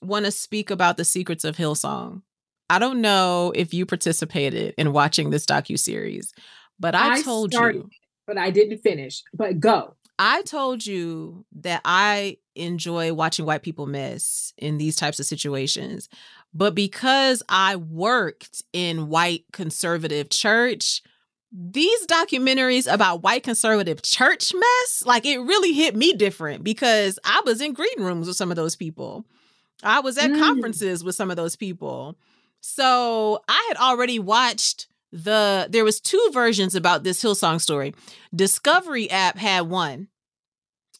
Speaker 2: want to speak about the secrets of Hillsong. I don't know if you participated in watching this docu series, but I,
Speaker 3: I
Speaker 2: told
Speaker 3: started.
Speaker 2: you,
Speaker 3: but I didn't finish. But go.
Speaker 2: I told you that I enjoy watching white people miss in these types of situations. But because I worked in white conservative church, these documentaries about white conservative church mess, like it really hit me different because I was in green rooms with some of those people. I was at
Speaker 3: Mm.
Speaker 2: conferences with some of those people. So I had already watched the there was two versions about this Hillsong story. Discovery app had one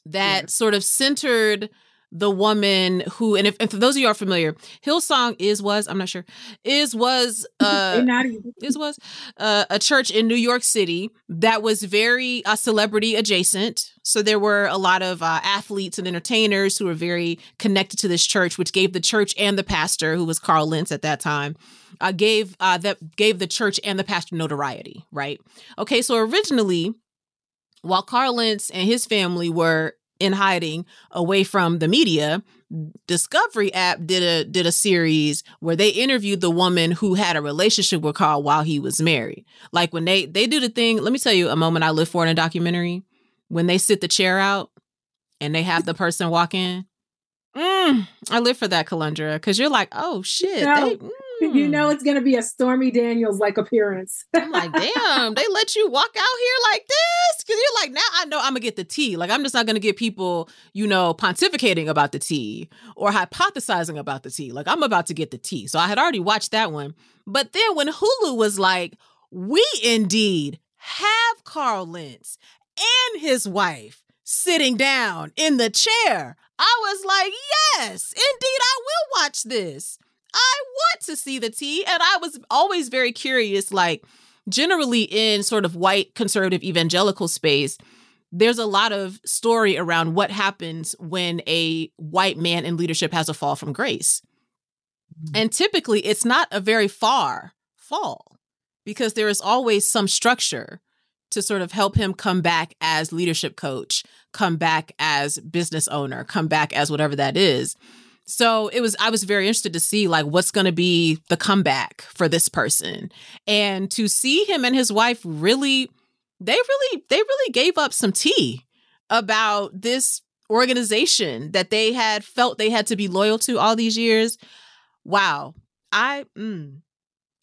Speaker 2: that sort of centered the woman who and if, and for those of you are familiar, Hillsong is was I'm not sure is was *laughs* uh
Speaker 3: They're not even.
Speaker 2: this was uh, a church in New York City that was very uh, celebrity adjacent. So there were a lot of uh, athletes and entertainers who were very connected to this church, which gave the church and the pastor, who was Carl Lentz at that time, uh, gave uh, that gave the church and the pastor notoriety. Right? Okay. So originally, while Carl Lentz and his family were in hiding away from the media, Discovery app did a did a series where they interviewed the woman who had a relationship with Carl while he was married. Like when they they do the thing, let me tell you a moment I live for in a documentary. When they sit the chair out and they have the person walk in. Mm, I live for that, Kelundra, because you're like, oh shit.
Speaker 3: No.
Speaker 2: they-
Speaker 3: You know
Speaker 2: mm.
Speaker 3: it's gonna be a Stormy Daniels like appearance. *laughs*
Speaker 2: I'm like, damn, they let you walk out here like this? Because you're like, now I know I'm gonna get the tea. Like, I'm just not gonna get people, you know, pontificating about the tea or hypothesizing about the tea. Like, I'm about to get the tea. So I had already watched that one. But then when Hulu was like, we indeed have Carl Lentz and his wife sitting down in the chair, I was like, yes, indeed, I will watch this. I want to see the tea. And I was always very curious, like, generally in sort of white conservative evangelical space, there's a lot of story around what happens when a white man in leadership has a fall from grace. Mm. And typically it's not a very far fall because there is always some structure to sort of help him come back as leadership coach, come back as business owner, come back as whatever that is. So it was I was very interested to see like what's going to be the comeback for this person and to see him and his wife really they really they really gave up some tea about this organization that they had felt they had to be loyal to all these years. Wow. I mm,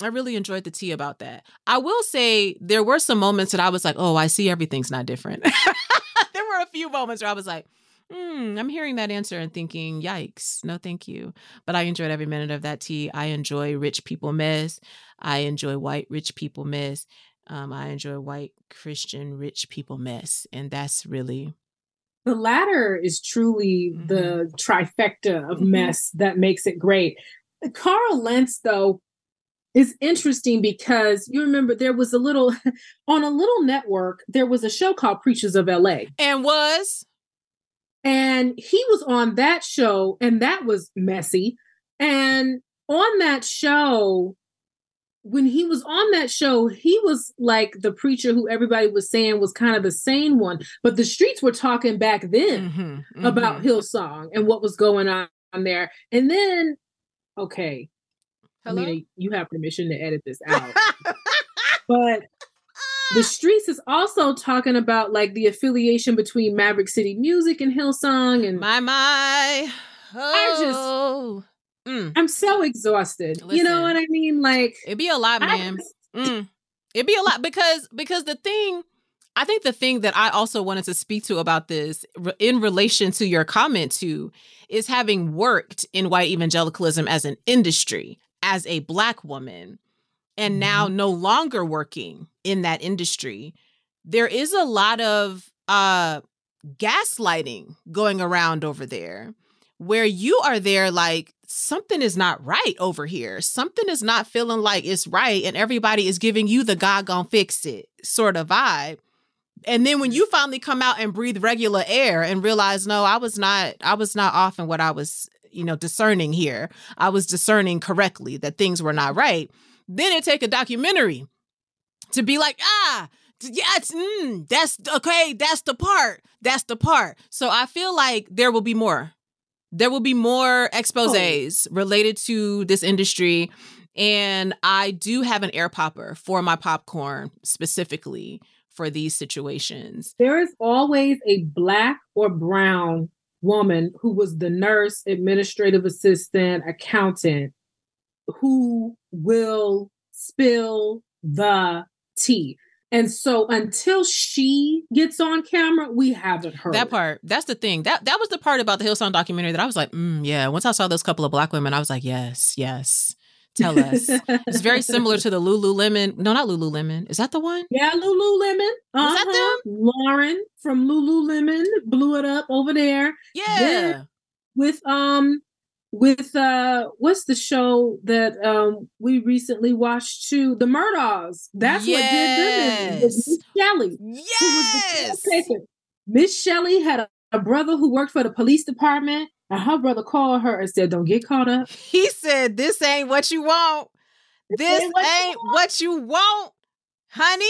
Speaker 2: I really enjoyed the tea about that. I will say there were some moments that I was like, "Oh, I see everything's not different." *laughs* there were a few moments where I was like, Hmm, I'm hearing that answer and thinking, yikes, no thank you. But I enjoyed every minute of that tea. I enjoy rich people mess. I enjoy white rich people mess. Um, I enjoy white Christian rich people mess. And that's really
Speaker 3: The latter is truly
Speaker 2: Mhm.
Speaker 3: the trifecta of
Speaker 2: Mhm.
Speaker 3: mess that makes it great. Carl Lentz, though, is interesting because you remember there was a little *laughs* on a little network, there was a show called Preachers of LA.
Speaker 2: and was
Speaker 3: And he was on that show, and that was messy. And on that show, when he was on that show, he was like the preacher who everybody was saying was kind of the sane one. But the streets were talking back then
Speaker 2: Mhm, mhm.
Speaker 3: about Hillsong and what was going on there. And then, okay,
Speaker 2: Hello?
Speaker 3: Amena, you have permission to edit this out. *laughs* but the streets is also talking about like the affiliation between Maverick City Music and Hillsong. And
Speaker 2: my my.
Speaker 3: I just-
Speaker 2: Oh. Mm,
Speaker 3: I'm so exhausted. you know what I mean? Like,
Speaker 2: it'd be a lot, man.
Speaker 3: just-
Speaker 2: Mm. It'd be a lot because because the thing I think the thing that I also wanted to speak to about this in relation to your comment too is having worked in white evangelicalism as an industry as a black woman and now mm-hmm. no longer working in that industry there is a lot of uh gaslighting going around over there where you are there like something is not right over here. Something is not feeling like it's right, and everybody is giving you the God gonna fix it sort of vibe. And then when you finally come out and breathe regular air and realize, no, I was not, I was not off in what I was, you know, discerning here. I was discerning correctly that things were not right. Then it take a documentary to be like, ah, yes, mm, that's okay. That's the part. That's the part. So I feel like there will be more. There will be more exposes oh. related to this industry. And I do have an air popper for my popcorn specifically for these situations.
Speaker 3: There is always a black or brown woman who was the nurse, administrative assistant, accountant who will spill the tea. And so until she gets on camera, we haven't heard
Speaker 2: that part. That's the thing. That that was the part about the Hillsong documentary that I was like, mm, yeah. Once I saw those couple of black women, I was like, yes, yes. Tell us. *laughs* it's very similar to the Lululemon. No, not Lululemon. Is that the one?
Speaker 3: Yeah, Lululemon.
Speaker 2: Uh-huh. Was that uh-huh.
Speaker 3: them? Lauren from Lululemon blew it up over there.
Speaker 2: Yeah. Then
Speaker 3: with um with uh what's the show that um we recently watched too? The Murdaughs. That's yes. what did them Miss Shelley
Speaker 2: yes.
Speaker 3: Miss Shelley had a, a, brother who worked for the police department and her brother called her and said don't get caught up.
Speaker 2: He said this ain't what you want. This, ain't, what, ain't you want. what you want honey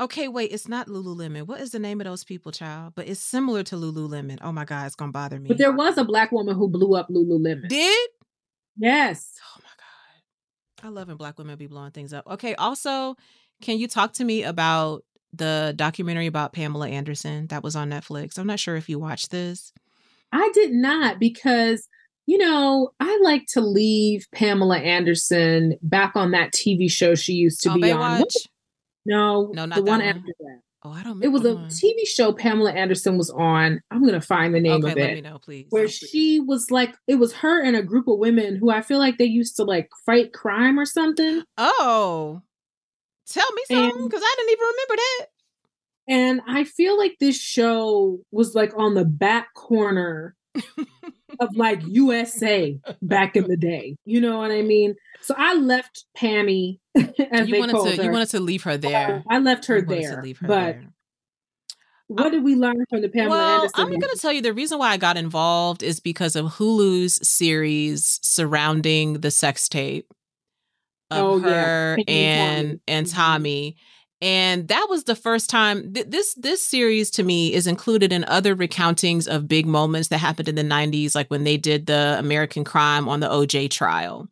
Speaker 2: Okay, wait, it's not Lululemon. What is the name of those people, child? But it's similar to Lululemon. Oh my God, it's gonna bother me.
Speaker 3: But there was a black woman who blew up Lululemon.
Speaker 2: Did?
Speaker 3: Yes.
Speaker 2: Oh my God. I love when black women be blowing things up. Okay, also, can you talk to me about the documentary about Pamela Anderson that was on Netflix? I'm not sure if you watched this.
Speaker 3: I did not because you know, I like to leave Pamela Anderson back on that TV show she used to
Speaker 2: be
Speaker 3: Baywatch? on. No,
Speaker 2: no, not
Speaker 3: the
Speaker 2: one,
Speaker 3: after that.
Speaker 2: Oh, I don't. Know.
Speaker 3: It was a one. TV show Pamela Anderson was on. I'm gonna find the name
Speaker 2: okay,
Speaker 3: of it.
Speaker 2: Let me know, please.
Speaker 3: Where
Speaker 2: oh,
Speaker 3: she was like, it was her and a group of women who I feel like they used to like fight crime or something.
Speaker 2: Oh, tell me something because I didn't even remember that.
Speaker 3: And I feel like this show was like on the back corner *laughs* of like USA back in the day. You know what I mean? So I left Pammy. *laughs* As
Speaker 2: you wanted to
Speaker 3: her.
Speaker 2: you wanted to leave her there.
Speaker 3: I left her there. Her but there. what did we learn from the Pamela
Speaker 2: well,
Speaker 3: Anderson?
Speaker 2: I'm going to tell you the reason why I got involved is because of Hulu's series surrounding the sex tape of oh, her yeah. and Tommy. and mm-hmm. And that was the first time th- this this series to me is included in other recountings of big moments that happened in the 90s like when they did the American crime on the OJ trial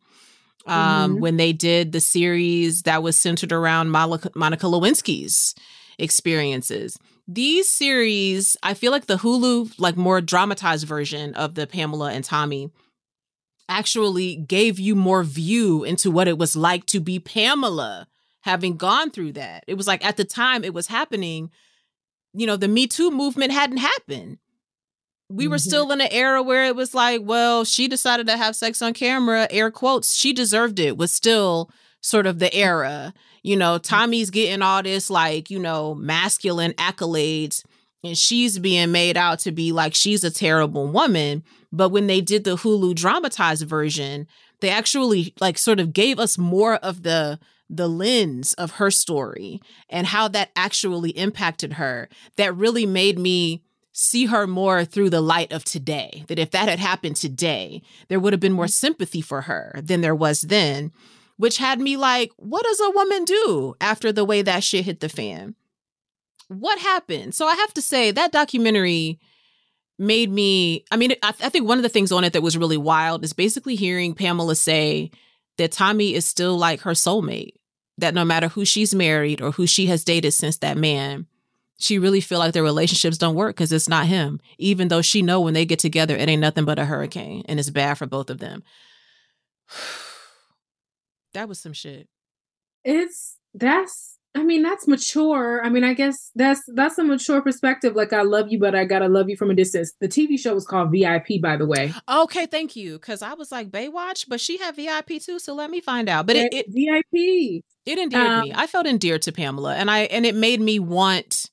Speaker 2: um, mm-hmm. when they did the series that was centered around Monica, Monica Lewinsky's experiences. These series, I feel like the Hulu, like more dramatized version of the Pamela and Tommy, actually gave you more view into what it was like to be Pamela, having gone through that. It was like at the time it was happening, you know, the Me Too movement hadn't happened we were mm-hmm. still in an era where it was like, well, she decided to have sex on camera, air quotes, she deserved it, was still sort of the era. You know, mm-hmm. Tommy's getting all this like, you know, masculine accolades and she's being made out to be like she's a terrible woman. But when they did the Hulu dramatized version, they actually like sort of gave us more of the the lens of her story and how that actually impacted her that really made me see her more through the light of today. That if that had happened today, there would have been more sympathy for her than there was then, which had me like, what does a woman do after the way that shit hit the fan? What happened? So I have to say, that documentary made me, I mean, I, I think one of the things on it that was really wild is basically hearing Pamela say that Tommy is still like her soulmate, that no matter who she's married or who she has dated since that man, she really feel like their relationships don't work because it's not him even though she know when they get together it ain't nothing but a hurricane and it's bad for both of them. *sighs* That was some shit.
Speaker 3: It's that's I mean, that's mature. I mean, I guess that's that's a mature perspective. Like, I love you, but I gotta love you from a distance. The TV show was called VIP, by the way.
Speaker 2: Okay, thank you. Because I was like Baywatch, but she had VIP too. So let me find out. But it, it
Speaker 3: VIP.
Speaker 2: It endeared um, me. I felt endeared to Pamela, and I and it made me want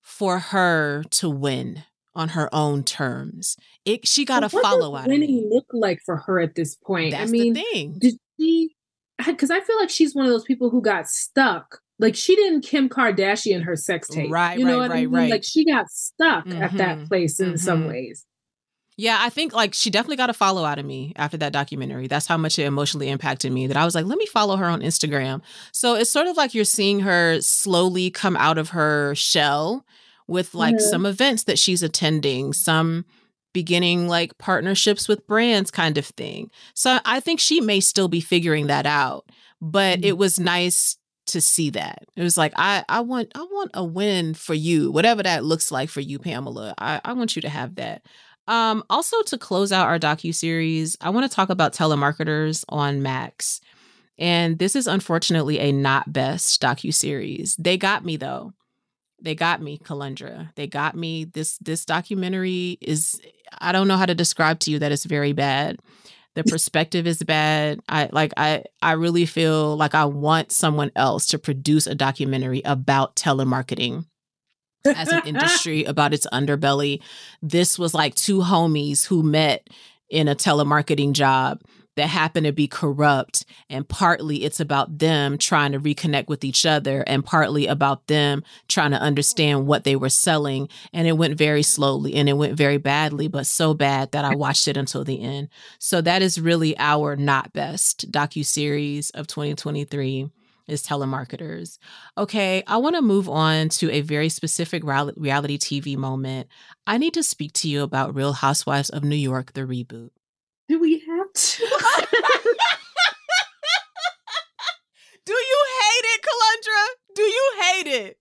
Speaker 2: for her to win on her own terms. It she got a follow out.
Speaker 3: Winning look like for her at this point.
Speaker 2: That's
Speaker 3: I mean,
Speaker 2: the thing.
Speaker 3: Did she? Because I feel like she's one of those people who got stuck. Like she didn't Kim Kardashian her sex tape.
Speaker 2: Right,
Speaker 3: you know
Speaker 2: right,
Speaker 3: what
Speaker 2: right,
Speaker 3: I mean?
Speaker 2: right.
Speaker 3: Like she got stuck mm-hmm, at that place in mm-hmm. some ways.
Speaker 2: Yeah, I think like she definitely got a follow out of me after that documentary. That's how much it emotionally impacted me that I was like, let me follow her on Instagram. So it's sort of like you're seeing her slowly come out of her shell with like mm-hmm. some events that she's attending, some beginning like partnerships with brands kind of thing. So I think she may still be figuring that out, but mm-hmm. it was nice to see that. It was like I I want I want a win for you, whatever that looks like for you, Pamela. I I want you to have that. Um, also to close out our docu series, I want to talk about telemarketers on Max. And this is unfortunately a not best docu series. They got me though. They got me, Kelundra. They got me. This this documentary is I don't know how to describe to you that it's very bad. The perspective is bad. I like I I really feel like I want someone else to produce a documentary about telemarketing as an industry *laughs* about its underbelly. This was like two homies who met in a telemarketing job that happen to be corrupt. And partly it's about them trying to reconnect with each other, and partly about them trying to understand what they were selling. And it went very slowly and it went very badly, but so bad that I watched it until the end. So that is really our not best docu series of 2023 is telemarketers. Okay, I want to move on to a very specific reality TV moment. I need to speak to you about Real Housewives of New York, the reboot.
Speaker 3: Do we have to? *laughs*
Speaker 2: Do you hate it, Kelundra? Do you hate it?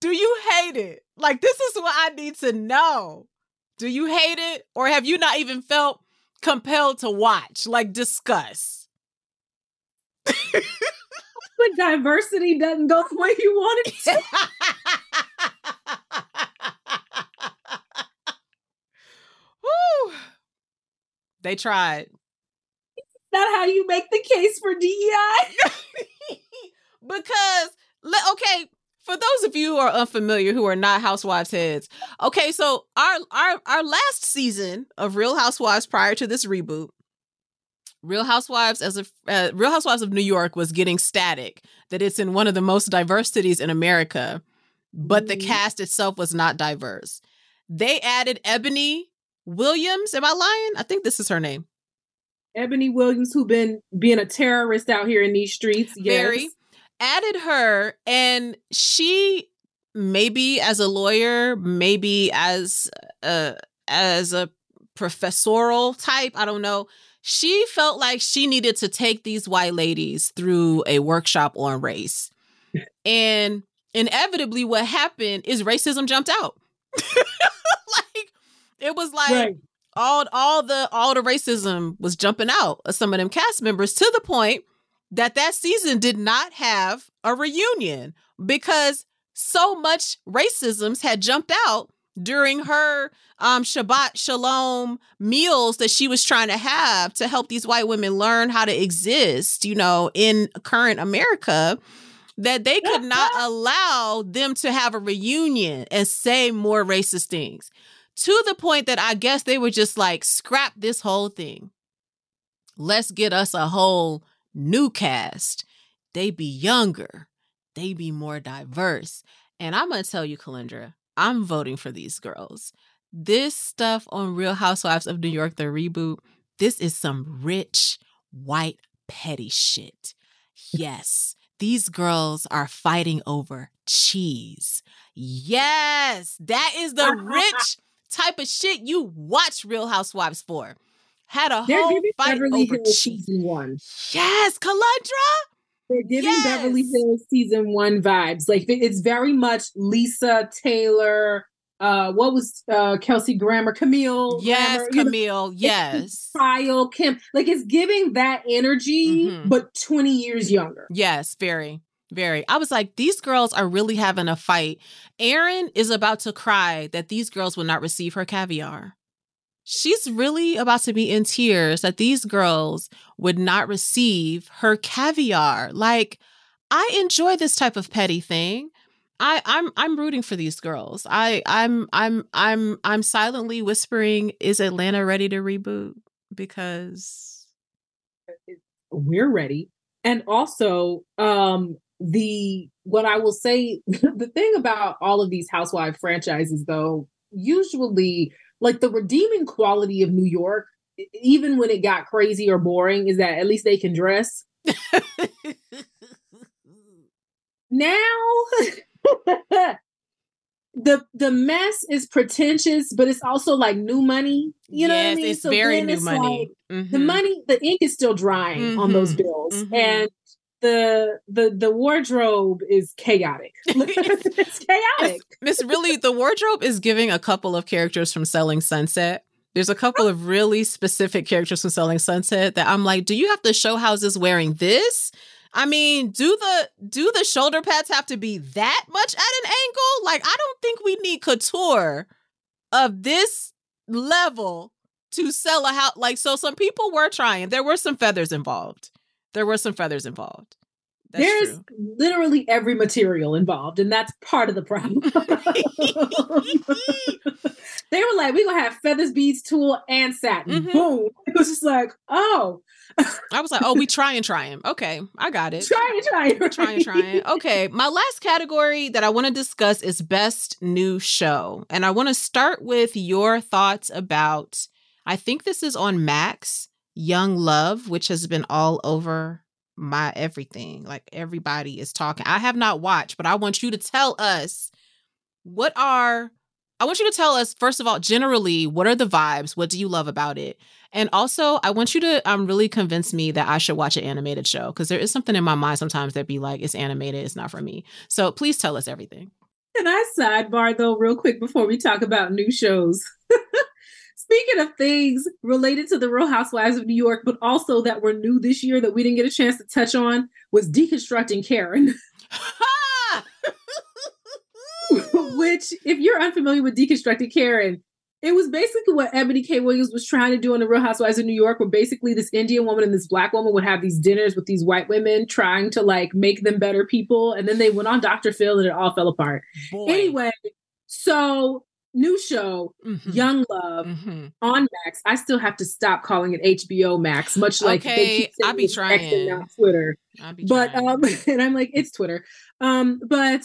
Speaker 2: Do you hate it? Like, this is what I need to know. Do you hate it? Or have you not even felt compelled to watch? Like, discuss. *laughs*
Speaker 3: but diversity doesn't go the way you want it to. *laughs*
Speaker 2: Woo. They tried.
Speaker 3: Not how you make the case for DEI. *laughs*
Speaker 2: because okay, for those of you who are unfamiliar who are not housewives heads okay so our our our last season of real housewives prior to this reboot Real Housewives as a uh, Real Housewives of New York was getting static that it's in one of the most diverse cities in America, but the mm-hmm. cast itself was not diverse. They added Eboni Williams. Am I lying? I think this is her name.
Speaker 3: Eboni Williams, who been being a terrorist out here in these streets. Yes. Very
Speaker 2: added her, and she maybe as a lawyer, maybe as a as a professorial type. I don't know she felt like she needed to take these white ladies through a workshop on race. *laughs* And inevitably, what happened is racism jumped out. *laughs* it was like right. all all the all the racism was jumping out of some of them cast members to the point that that season did not have a reunion because so much racisms had jumped out during her um Shabbat Shalom meals that she was trying to have to help these white women learn how to exist, you know, in current America, that they could not *laughs* allow them to have a reunion and say more racist things. To the point that I guess they were just like, scrap this whole thing. Let's get us a whole new cast. They be younger, they be more diverse. And I'm gonna tell you, Kelundra, I'm voting for these girls. This stuff on Real Housewives of New York, the reboot, this is some rich, white, petty shit. Yes, these girls are fighting over cheese. Yes, that is the *laughs* rich type of shit you watch Real Housewives for. Had a They're whole fight Beverly over Hills cheese. Season one. Yes, Kelundra.
Speaker 3: They're giving yes. Beverly Hills season one vibes. Like it's very much Lisa Taylor. Uh, what was uh Kelsey Grammer? Camille.
Speaker 2: Yes, Grammer, Camille. Know? Yes.
Speaker 3: Trial Kim. Like it's giving that energy, mm-hmm. but 20 years younger.
Speaker 2: Yes, very. Very. I was like, these girls are really having a fight. Erin is about to cry that these girls will not receive her caviar. She's really about to be in tears that these girls would not receive her caviar. Like, I enjoy this type of petty thing. I, I'm I'm rooting for these girls. I I'm I'm I'm I'm silently whispering, is Atlanta ready to reboot? Because
Speaker 3: we're ready. And also, um, the what I will say, *laughs* the thing about all of these housewife franchises, though, usually like the redeeming quality of New York, even when it got crazy or boring, is that at least they can dress. now *laughs* the the mess is pretentious, but it's also like new money. You know
Speaker 2: yes,
Speaker 3: what I mean?
Speaker 2: It's so very new it's money.
Speaker 3: Like, mm-hmm. The money, the ink is still drying mm-hmm. on those mm-hmm. bills, mm-hmm. and the the the wardrobe is chaotic. *laughs* *laughs* it's chaotic.
Speaker 2: Miss really, the wardrobe is giving a couple of characters from Selling Sunset. There's a couple of really specific characters from Selling Sunset that I'm like, do you have to show houses wearing this? I mean, do the do the shoulder pads have to be that much at an angle? Like, I don't think we need couture of this level to sell a house. Like, so some people were trying. There were some feathers involved. There were some feathers involved.
Speaker 3: That's There's true. literally every material involved, and that's part of the problem. *laughs* they were like, "We're gonna have feathers, beads, tulle, and satin." Mm-hmm. Boom! *laughs* It was just like, "Oh."
Speaker 2: I was like, "Oh, we try and try him." Okay, I got *laughs* it.
Speaker 3: Try and try him.
Speaker 2: Try and try him. Okay, my last category that I want to discuss is best new show, and I want to start with your thoughts about. I think this is on Max Young Love, which has been all over my everything. Like everybody is talking. I have not watched, but I want you to tell us what are I want you to tell us first of all generally what are the vibes? What do you love about it? And also, I want you to um really convince me that I should watch an animated show because there is something in my mind sometimes that be like it's animated, it's not for me. So please tell us everything.
Speaker 3: Can I sidebar though real quick before we talk about new shows? *laughs* Speaking of things related to the Real Housewives of New York, but also that were new this year that we didn't get a chance to touch on, was deconstructing Karen. *laughs* Which, if you're unfamiliar with deconstructing Karen, it was basically what Eboni K. Williams was trying to do on the Real Housewives of New York, where basically this Indian woman and this black woman would have these dinners with these white women trying to like make them better people. And then they went on Dr. Phil and it all fell apart. Boy. Anyway, so new show, mm-hmm. Young Love mm-hmm. on Max. I still have to stop calling it HBO Max, much like
Speaker 2: okay, I'll be trying.
Speaker 3: Not Twitter. I'll be but trying. um, *laughs* and I'm like, it's Twitter. Um, but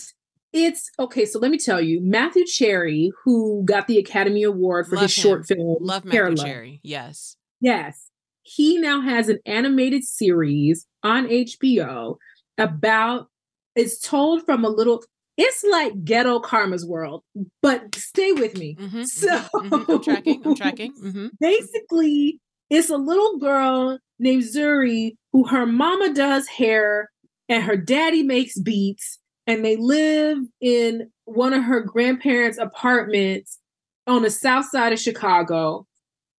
Speaker 3: it's okay. So let me tell you, Matthew Cherry, who got the Academy Award for
Speaker 2: Love
Speaker 3: his
Speaker 2: him.
Speaker 3: short film,
Speaker 2: Love Matthew Cherry. Yes,
Speaker 3: yes. He now has an animated series on HBO about. It's told from a little it's like ghetto karma's world but stay with me. Mm-hmm, so
Speaker 2: mm-hmm, i'm tracking i'm tracking *laughs* mm-hmm.
Speaker 3: basically it's a little girl named zuri who her mama does hair and her daddy makes beats and they live in one of her grandparents apartments on the south side of chicago.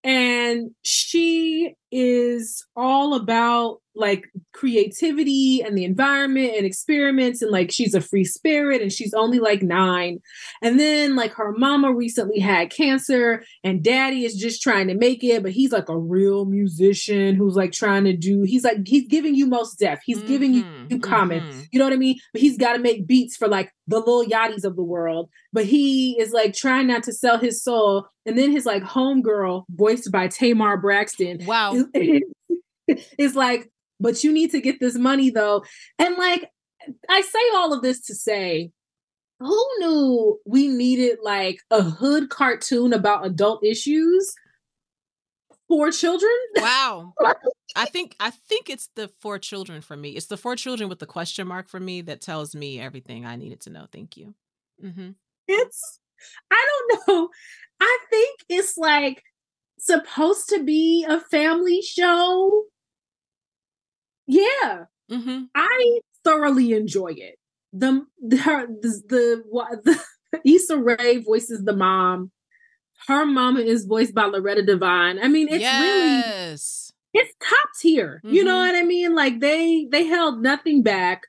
Speaker 3: And she is all about like creativity and the environment and experiments and like she's a free spirit and she's only like 9 and then like her mama recently had cancer and daddy is just trying to make it but he's like a real musician who's like trying to do he's like he's giving you Mos Def he's mm-hmm, giving you, you common mm-hmm. you know what I mean? But he's got to make beats for like the Lil Yachty's of the world. But he is like trying not to sell his soul. And then his like homegirl voiced by Tamar Braxton
Speaker 2: wow *laughs*
Speaker 3: is, is like but you need to get this money though. And like, I say all of this to say, who knew we needed like a hood cartoon about adult issues for children?
Speaker 2: Wow. *laughs* I think I think it's the four children for me. It's the four children with the question mark for me that tells me everything I needed to know. Thank you.
Speaker 3: Mm-hmm. It's I don't know. I think it's like supposed to be a family show yeah, mm-hmm. I thoroughly enjoy it. The her the, the, the *laughs* Issa Rae voices the mom. Her mama is voiced by Loretta Devine. I mean, it's yes. really it's top tier. Mm-hmm. You know mm-hmm. what I mean? Like they they held nothing back.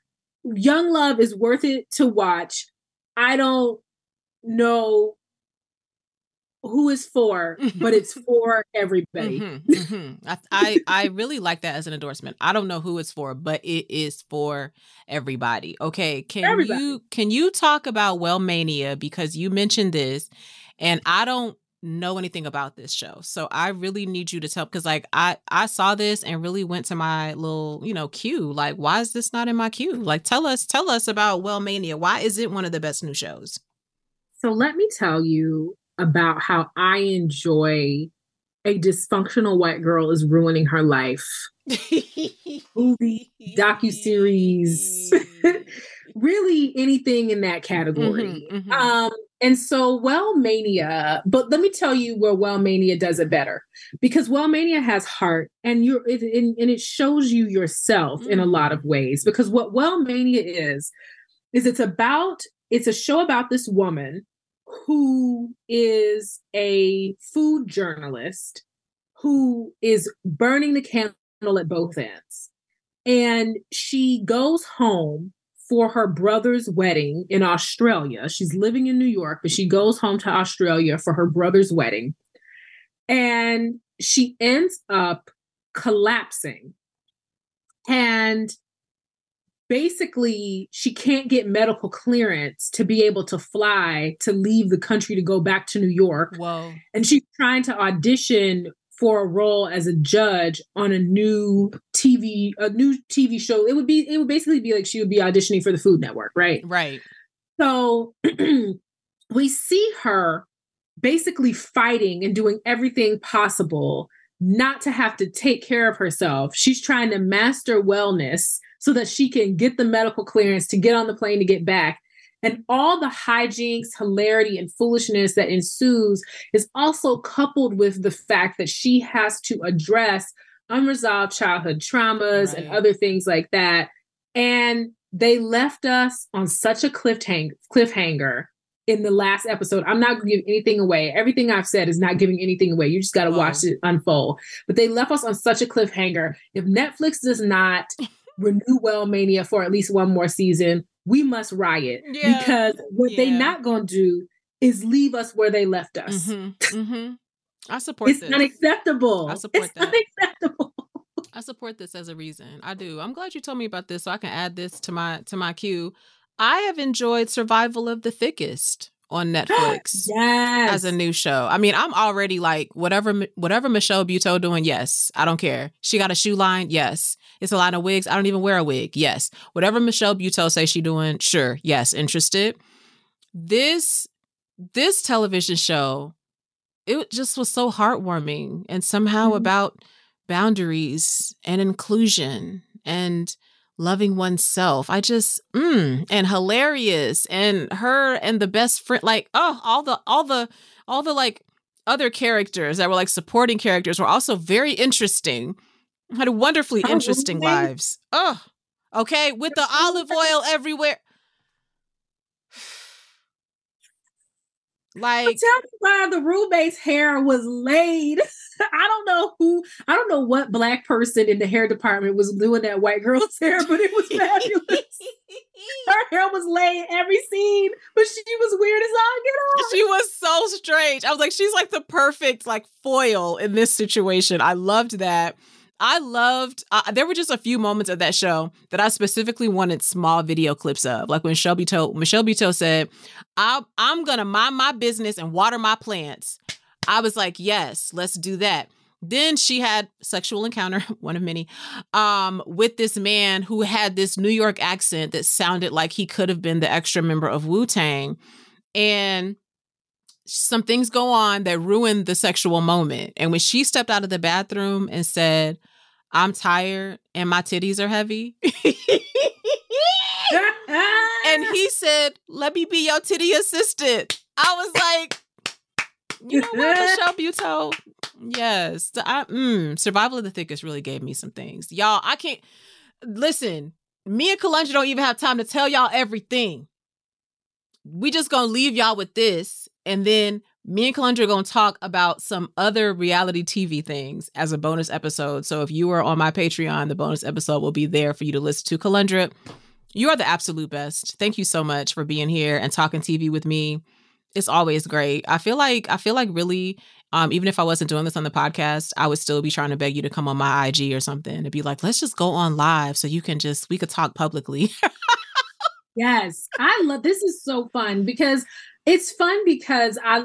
Speaker 3: Young Love is worth it to watch. I don't know who is for, but it's *laughs* for everybody.
Speaker 2: Mm-hmm, mm-hmm. I, I, I really like that as an endorsement. I don't know who it's for, but it is for everybody. Okay, can everybody. you can you talk about Wellmania because you mentioned this, and I don't know anything about this show, so I really need you to tell because like I I saw this and really went to my little you know queue. Like, why is this not in my queue? Like, tell us tell us about Wellmania. Why is it one of the best new shows?
Speaker 3: So let me tell you about how I enjoy a dysfunctional white girl is ruining her life. *laughs* Movie, docu series, *laughs* really anything in that category. Mm-hmm, mm-hmm. Um, and so Wellmania, but let me tell you where Wellmania does it better because Wellmania has heart and you're it, and, and it shows you yourself mm-hmm. in a lot of ways because what Wellmania is is it's about it's a show about this woman who is a food journalist who is burning the candle at both ends. And she goes home for her brother's wedding in Australia. She's living in New York, but she goes home to Australia for her brother's wedding. And she ends up collapsing. And basically she can't get medical clearance to be able to fly to leave the country to go back to New York.
Speaker 2: Whoa.
Speaker 3: And she's trying to audition for a role as a judge on a new TV a new TV show. It would be it would basically be like she would be auditioning for the Food Network, right?
Speaker 2: Right.
Speaker 3: So *clears throat* we see her basically fighting and doing everything possible not to have to take care of herself. She's trying to master wellness so that she can get the medical clearance to get on the plane to get back. And all the hijinks, hilarity, and foolishness that ensues is also coupled with the fact that she has to address unresolved childhood traumas right. and other things like that. And they left us on such a cliffhang- cliffhanger in the last episode. I'm not going to give anything away. Everything I've said is not giving anything away. You just got to watch it unfold. But they left us on such a cliffhanger. If Netflix does not *laughs* renew Wellmania for at least one more season, we must riot yeah. because what yeah. they not gonna do is leave us where they left us.
Speaker 2: Mm-hmm. Mm-hmm. I support.
Speaker 3: It's
Speaker 2: this.
Speaker 3: unacceptable.
Speaker 2: I support
Speaker 3: it's
Speaker 2: that.
Speaker 3: Unacceptable.
Speaker 2: I support this as a reason. I do. I'm glad you told me about this, so I can add this to my to my queue. I have enjoyed Survival of the Thickest on *gasps* Netflix
Speaker 3: yes.
Speaker 2: as a new show. I mean, I'm already like whatever whatever Michelle Buteau doing. Yes, I don't care. She got a shoe line. Yes, it's a line of wigs. I don't even wear a wig. Yes, whatever Michelle Buteau say she doing. Sure. Yes, interested. This this television show, it just was so heartwarming and somehow mm-hmm. about boundaries and inclusion and loving oneself. I just mm, and hilarious and her and the best friend like oh all the all the all the like other characters that were like supporting characters were also very interesting. Had a wonderfully oh, interesting lives. Oh, okay, with the olive oil everywhere. *sighs*
Speaker 3: Like, tell me why the roommate's hair was laid. *laughs* I don't know who, I don't know what black person in the hair department was doing that white girl's *laughs* hair, but it was fabulous. *laughs* Her hair was laid every scene, but she was weird as all get on.
Speaker 2: She was so strange. I was like, she's like the perfect like foil in this situation. I loved that. I loved. Uh, there were just a few moments of that show that I specifically wanted small video clips of, like when Shelby told Michelle Buteau said, "I'm I'm gonna mind my business and water my plants." I was like, "Yes, let's do that." Then she had sexual encounter, *laughs* one of many, um, with this man who had this New York accent that sounded like he could have been the extra member of Wu Tang, and some things go on that ruined the sexual moment. And when she stepped out of the bathroom and said, I'm tired and my titties are heavy. *laughs* and he said, Let me be your titty assistant. I was like, You know what, Michelle Buteau? Yes. I, mm, Survival of the Thickest really gave me some things. Y'all, I can't listen. Me and Kelundra don't even have time to tell y'all everything. We just gonna leave y'all with this, and then me and Kelundra are going to talk about some other reality TV things as a bonus episode. So if you are on my Patreon, the bonus episode will be there for you to listen to. Kelundra, You are the absolute best. Thank you so much for being here and talking TV with me. It's always great. I feel like I feel like really um, even if I wasn't doing this on the podcast, I would still be trying to beg you to come on my IG or something and be like, let's just go on live so you can just we could talk publicly. *laughs*
Speaker 3: yes. I love this is so fun because it's fun because I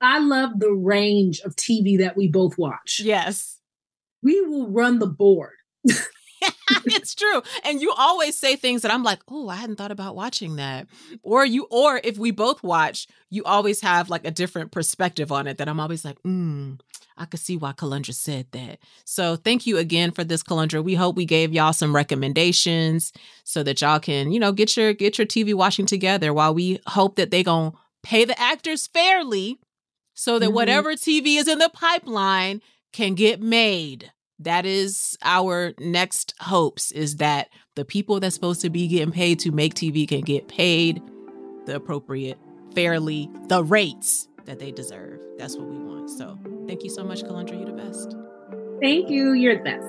Speaker 3: I love the range of TV that we both watch.
Speaker 2: Yes.
Speaker 3: We will run the board. *laughs* *laughs*
Speaker 2: it's true. And you always say things that I'm like, oh, I hadn't thought about watching that. Or you, or if we both watch, you always have like a different perspective on it that I'm always like, mm, I could see why Kelundra said that. So thank you again for this, Kelundra. We hope we gave y'all some recommendations so that y'all can, you know, get your get your TV watching together while we hope that they gonna pay the actors fairly so that mm-hmm. whatever TV is in the pipeline can get made that is our next hopes is that the people that's supposed to be getting paid to make TV can get paid the appropriate, fairly, the rates that they deserve. That's what we want. So thank you so much, Kelundra. You're the best.
Speaker 3: Thank you. You're the best.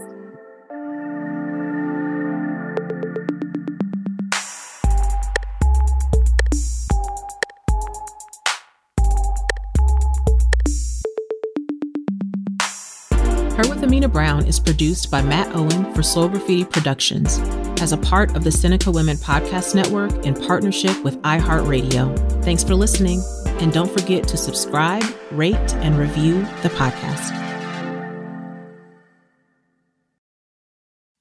Speaker 2: Amena Brown is produced by Matt Owen for Soul Graffiti Productions as a part of the Seneca Women Podcast Network in partnership with iHeartRadio. Thanks for listening, and don't forget to subscribe, rate, and review the podcast.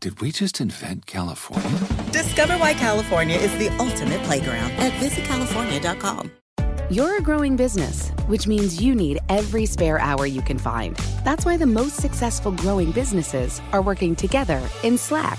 Speaker 4: Did we just invent California?
Speaker 5: Discover why California is the ultimate playground at visitcalifornia.com.
Speaker 6: You're a growing business, which means you need every spare hour you can find. That's why the most successful growing businesses are working together in Slack.